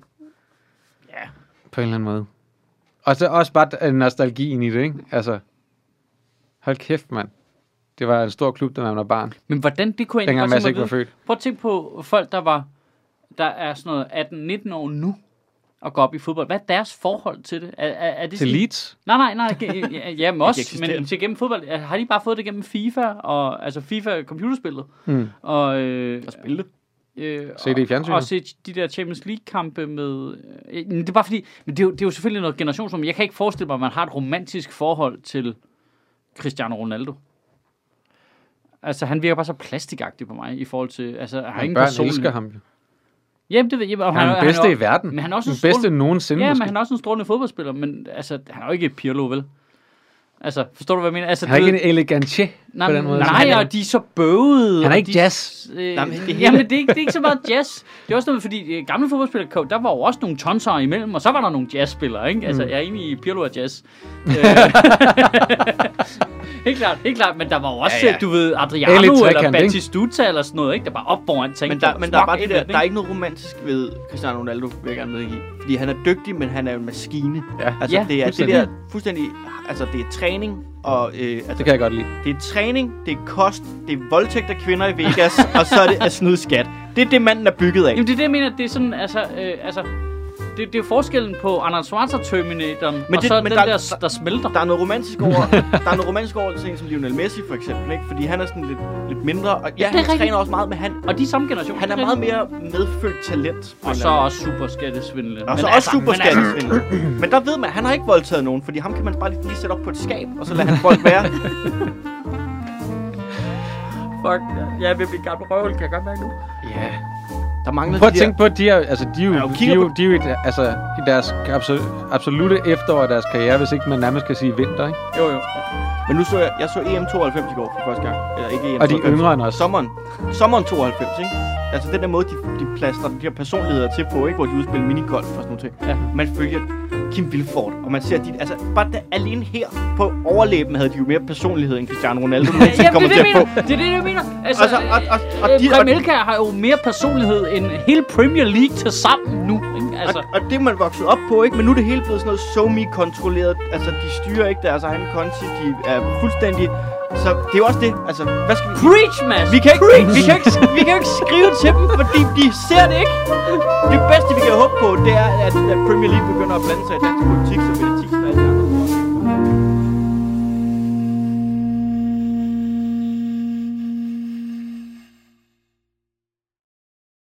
C: På en eller anden måde. Og så også bare nostalgien i det, ikke? Altså, hold kæft, mand. Det var en stor klub, da man var barn.
A: Men hvordan det kunne jeg
C: Dengang Mads ikke var født.
A: Prøv at tænke på folk, der var der er sådan noget 18-19 år nu og går op i fodbold. Hvad er deres forhold til det? Er, er, er det
C: Til Leeds?
A: Nej, nej, nej. ja, ja, men også, men til gennem fodbold. Har de bare fået det gennem FIFA, og, altså FIFA computerspillet?
C: Mm.
A: Og, øh,
B: Og spille det.
A: Øh,
C: Se det i fjernsynet.
A: Og, og se de der Champions League-kampe med... Øh, det er bare fordi... Men det er, jo, det er jo selvfølgelig noget generationsrum. Jeg kan ikke forestille mig, at man har et romantisk forhold til Cristiano Ronaldo. Altså, han virker bare så plastikagtig på mig i forhold til... Altså, han har ingen
C: børn
A: personlighed.
C: elsker ham. jo.
A: Jamen, det ved jeg.
C: Han er den bedste
A: jo-
C: i verden.
A: Men han er også
C: den
A: en strålende-
C: bedste nogensinde,
A: Ja,
C: måske.
A: men han er også en strålende fodboldspiller, men altså, han er jo ikke Pirlo, vel? Altså, forstår du, hvad jeg mener? Altså,
C: Han er ikke en elegantje
A: Nej,
C: på den måde.
A: nej, og de er så bøvede.
C: Han er ikke
A: de,
C: jazz.
A: Øh,
B: Nej, men det
A: Jamen, det er, ikke, det er ikke så meget jazz. Det er også noget, fordi øh, gamle fodboldspillere, der var jo også nogle tonser imellem, og så var der nogle jazzspillere, ikke? Altså,
C: Mm.
A: jeg er enig i Pirlo og jazz. Øh, helt klart, helt klart, men der var jo også,
B: Ja,
A: ja, du ved, Adriano eller
C: ikke?
A: Batistuta eller sådan noget, ikke? Der bare op foran tænkte.
B: Men der, men der er bare det der, der er ikke noget romantisk ved Cristiano Ronaldo, vil jeg gerne medgive. Fordi han er dygtig, men han er jo en maskine.
C: Ja,
B: Altså,
A: Ja,
B: det er det der fuldstændig, altså det er træning, og øh, altså,
C: Det kan jeg godt lide.
B: det er træning, det er kost, det er voldtægt af kvinder i Vegas, og så er det at snyde skat. Det er det, manden er bygget af.
A: Jamen, det er det, jeg mener, det er sådan, altså, øh, altså det, det er forskellen på Arnold Schwarzenegger-terminatoren,
B: Men
A: og
B: det-
A: så
B: men
A: den
B: der-
A: der, der smelter.
B: Der er noget romantisk over, der er noget romantisk over en som Lionel Messi for eksempel, ikke? Fordi han er sådan lidt, lidt mindre, og ja, han
A: rigtigt.
B: træner også meget, men han,
A: Og de er samme generation.
B: han er meget mere medfødt talent.
A: Og så også super skattesvindel.
B: Og så også super skattesvindel. Men der ved man, han har ikke voldtaget nogen, fordi ham kan man bare lige, lige sætte op på et skab, og så lader han folk være.
A: Fuck, jeg vil blive gammel røvel, kan jeg godt mærke nu.
C: Ja.
B: Der mangler
C: Prøv at
B: de
C: tænke på, at de er, altså, de er jo,
B: Ja,
C: de er jo, de er jo altså, i deres absolut, absolute efterår af deres karriere, hvis ikke man nærmest kan sige vinter, ikke?
A: Jo, jo.
B: Men nu så jeg, jeg så EM92 i går for første gang. Eller ikke EM92.
C: Og de er yngre end os.
B: Sommeren, sommeren 92, ikke? Altså den der måde, de, de plaster de her personligheder til på, ikke? Hvor de udspiller minigolf og sådan noget.
A: Ja.
B: Man følger Kim Vilfort, og man ser, de, altså bare der, alene her på overlæben havde de jo mere personlighed end Cristiano Ronaldo
A: Ja,
B: nogensinde
A: Jamen,
B: kommer
A: det
B: til at få.
A: Det er det, jeg mener. Altså,
B: Altså, og, og, og,
A: øh,
B: de,
A: Prem har jo mere personlighed end hele Premier League til sammen nu. Ikke? Altså,
B: og, og det er man vokset op på, ikke? Men nu er det hele blevet sådan noget so-me-kontrolleret. Altså, de styrer ikke deres egen konti. De er fuldstændig... Så det er jo også det. Altså, hvad skal vi...
A: preach, Mads!
B: Vi kan, ikke, vi, kan ikke, vi kan ikke skrive til dem, fordi de ser det ikke. Det bedste, vi kan håbe på, det er, at, at Premier League begynder at blande sig i dansk politik, så det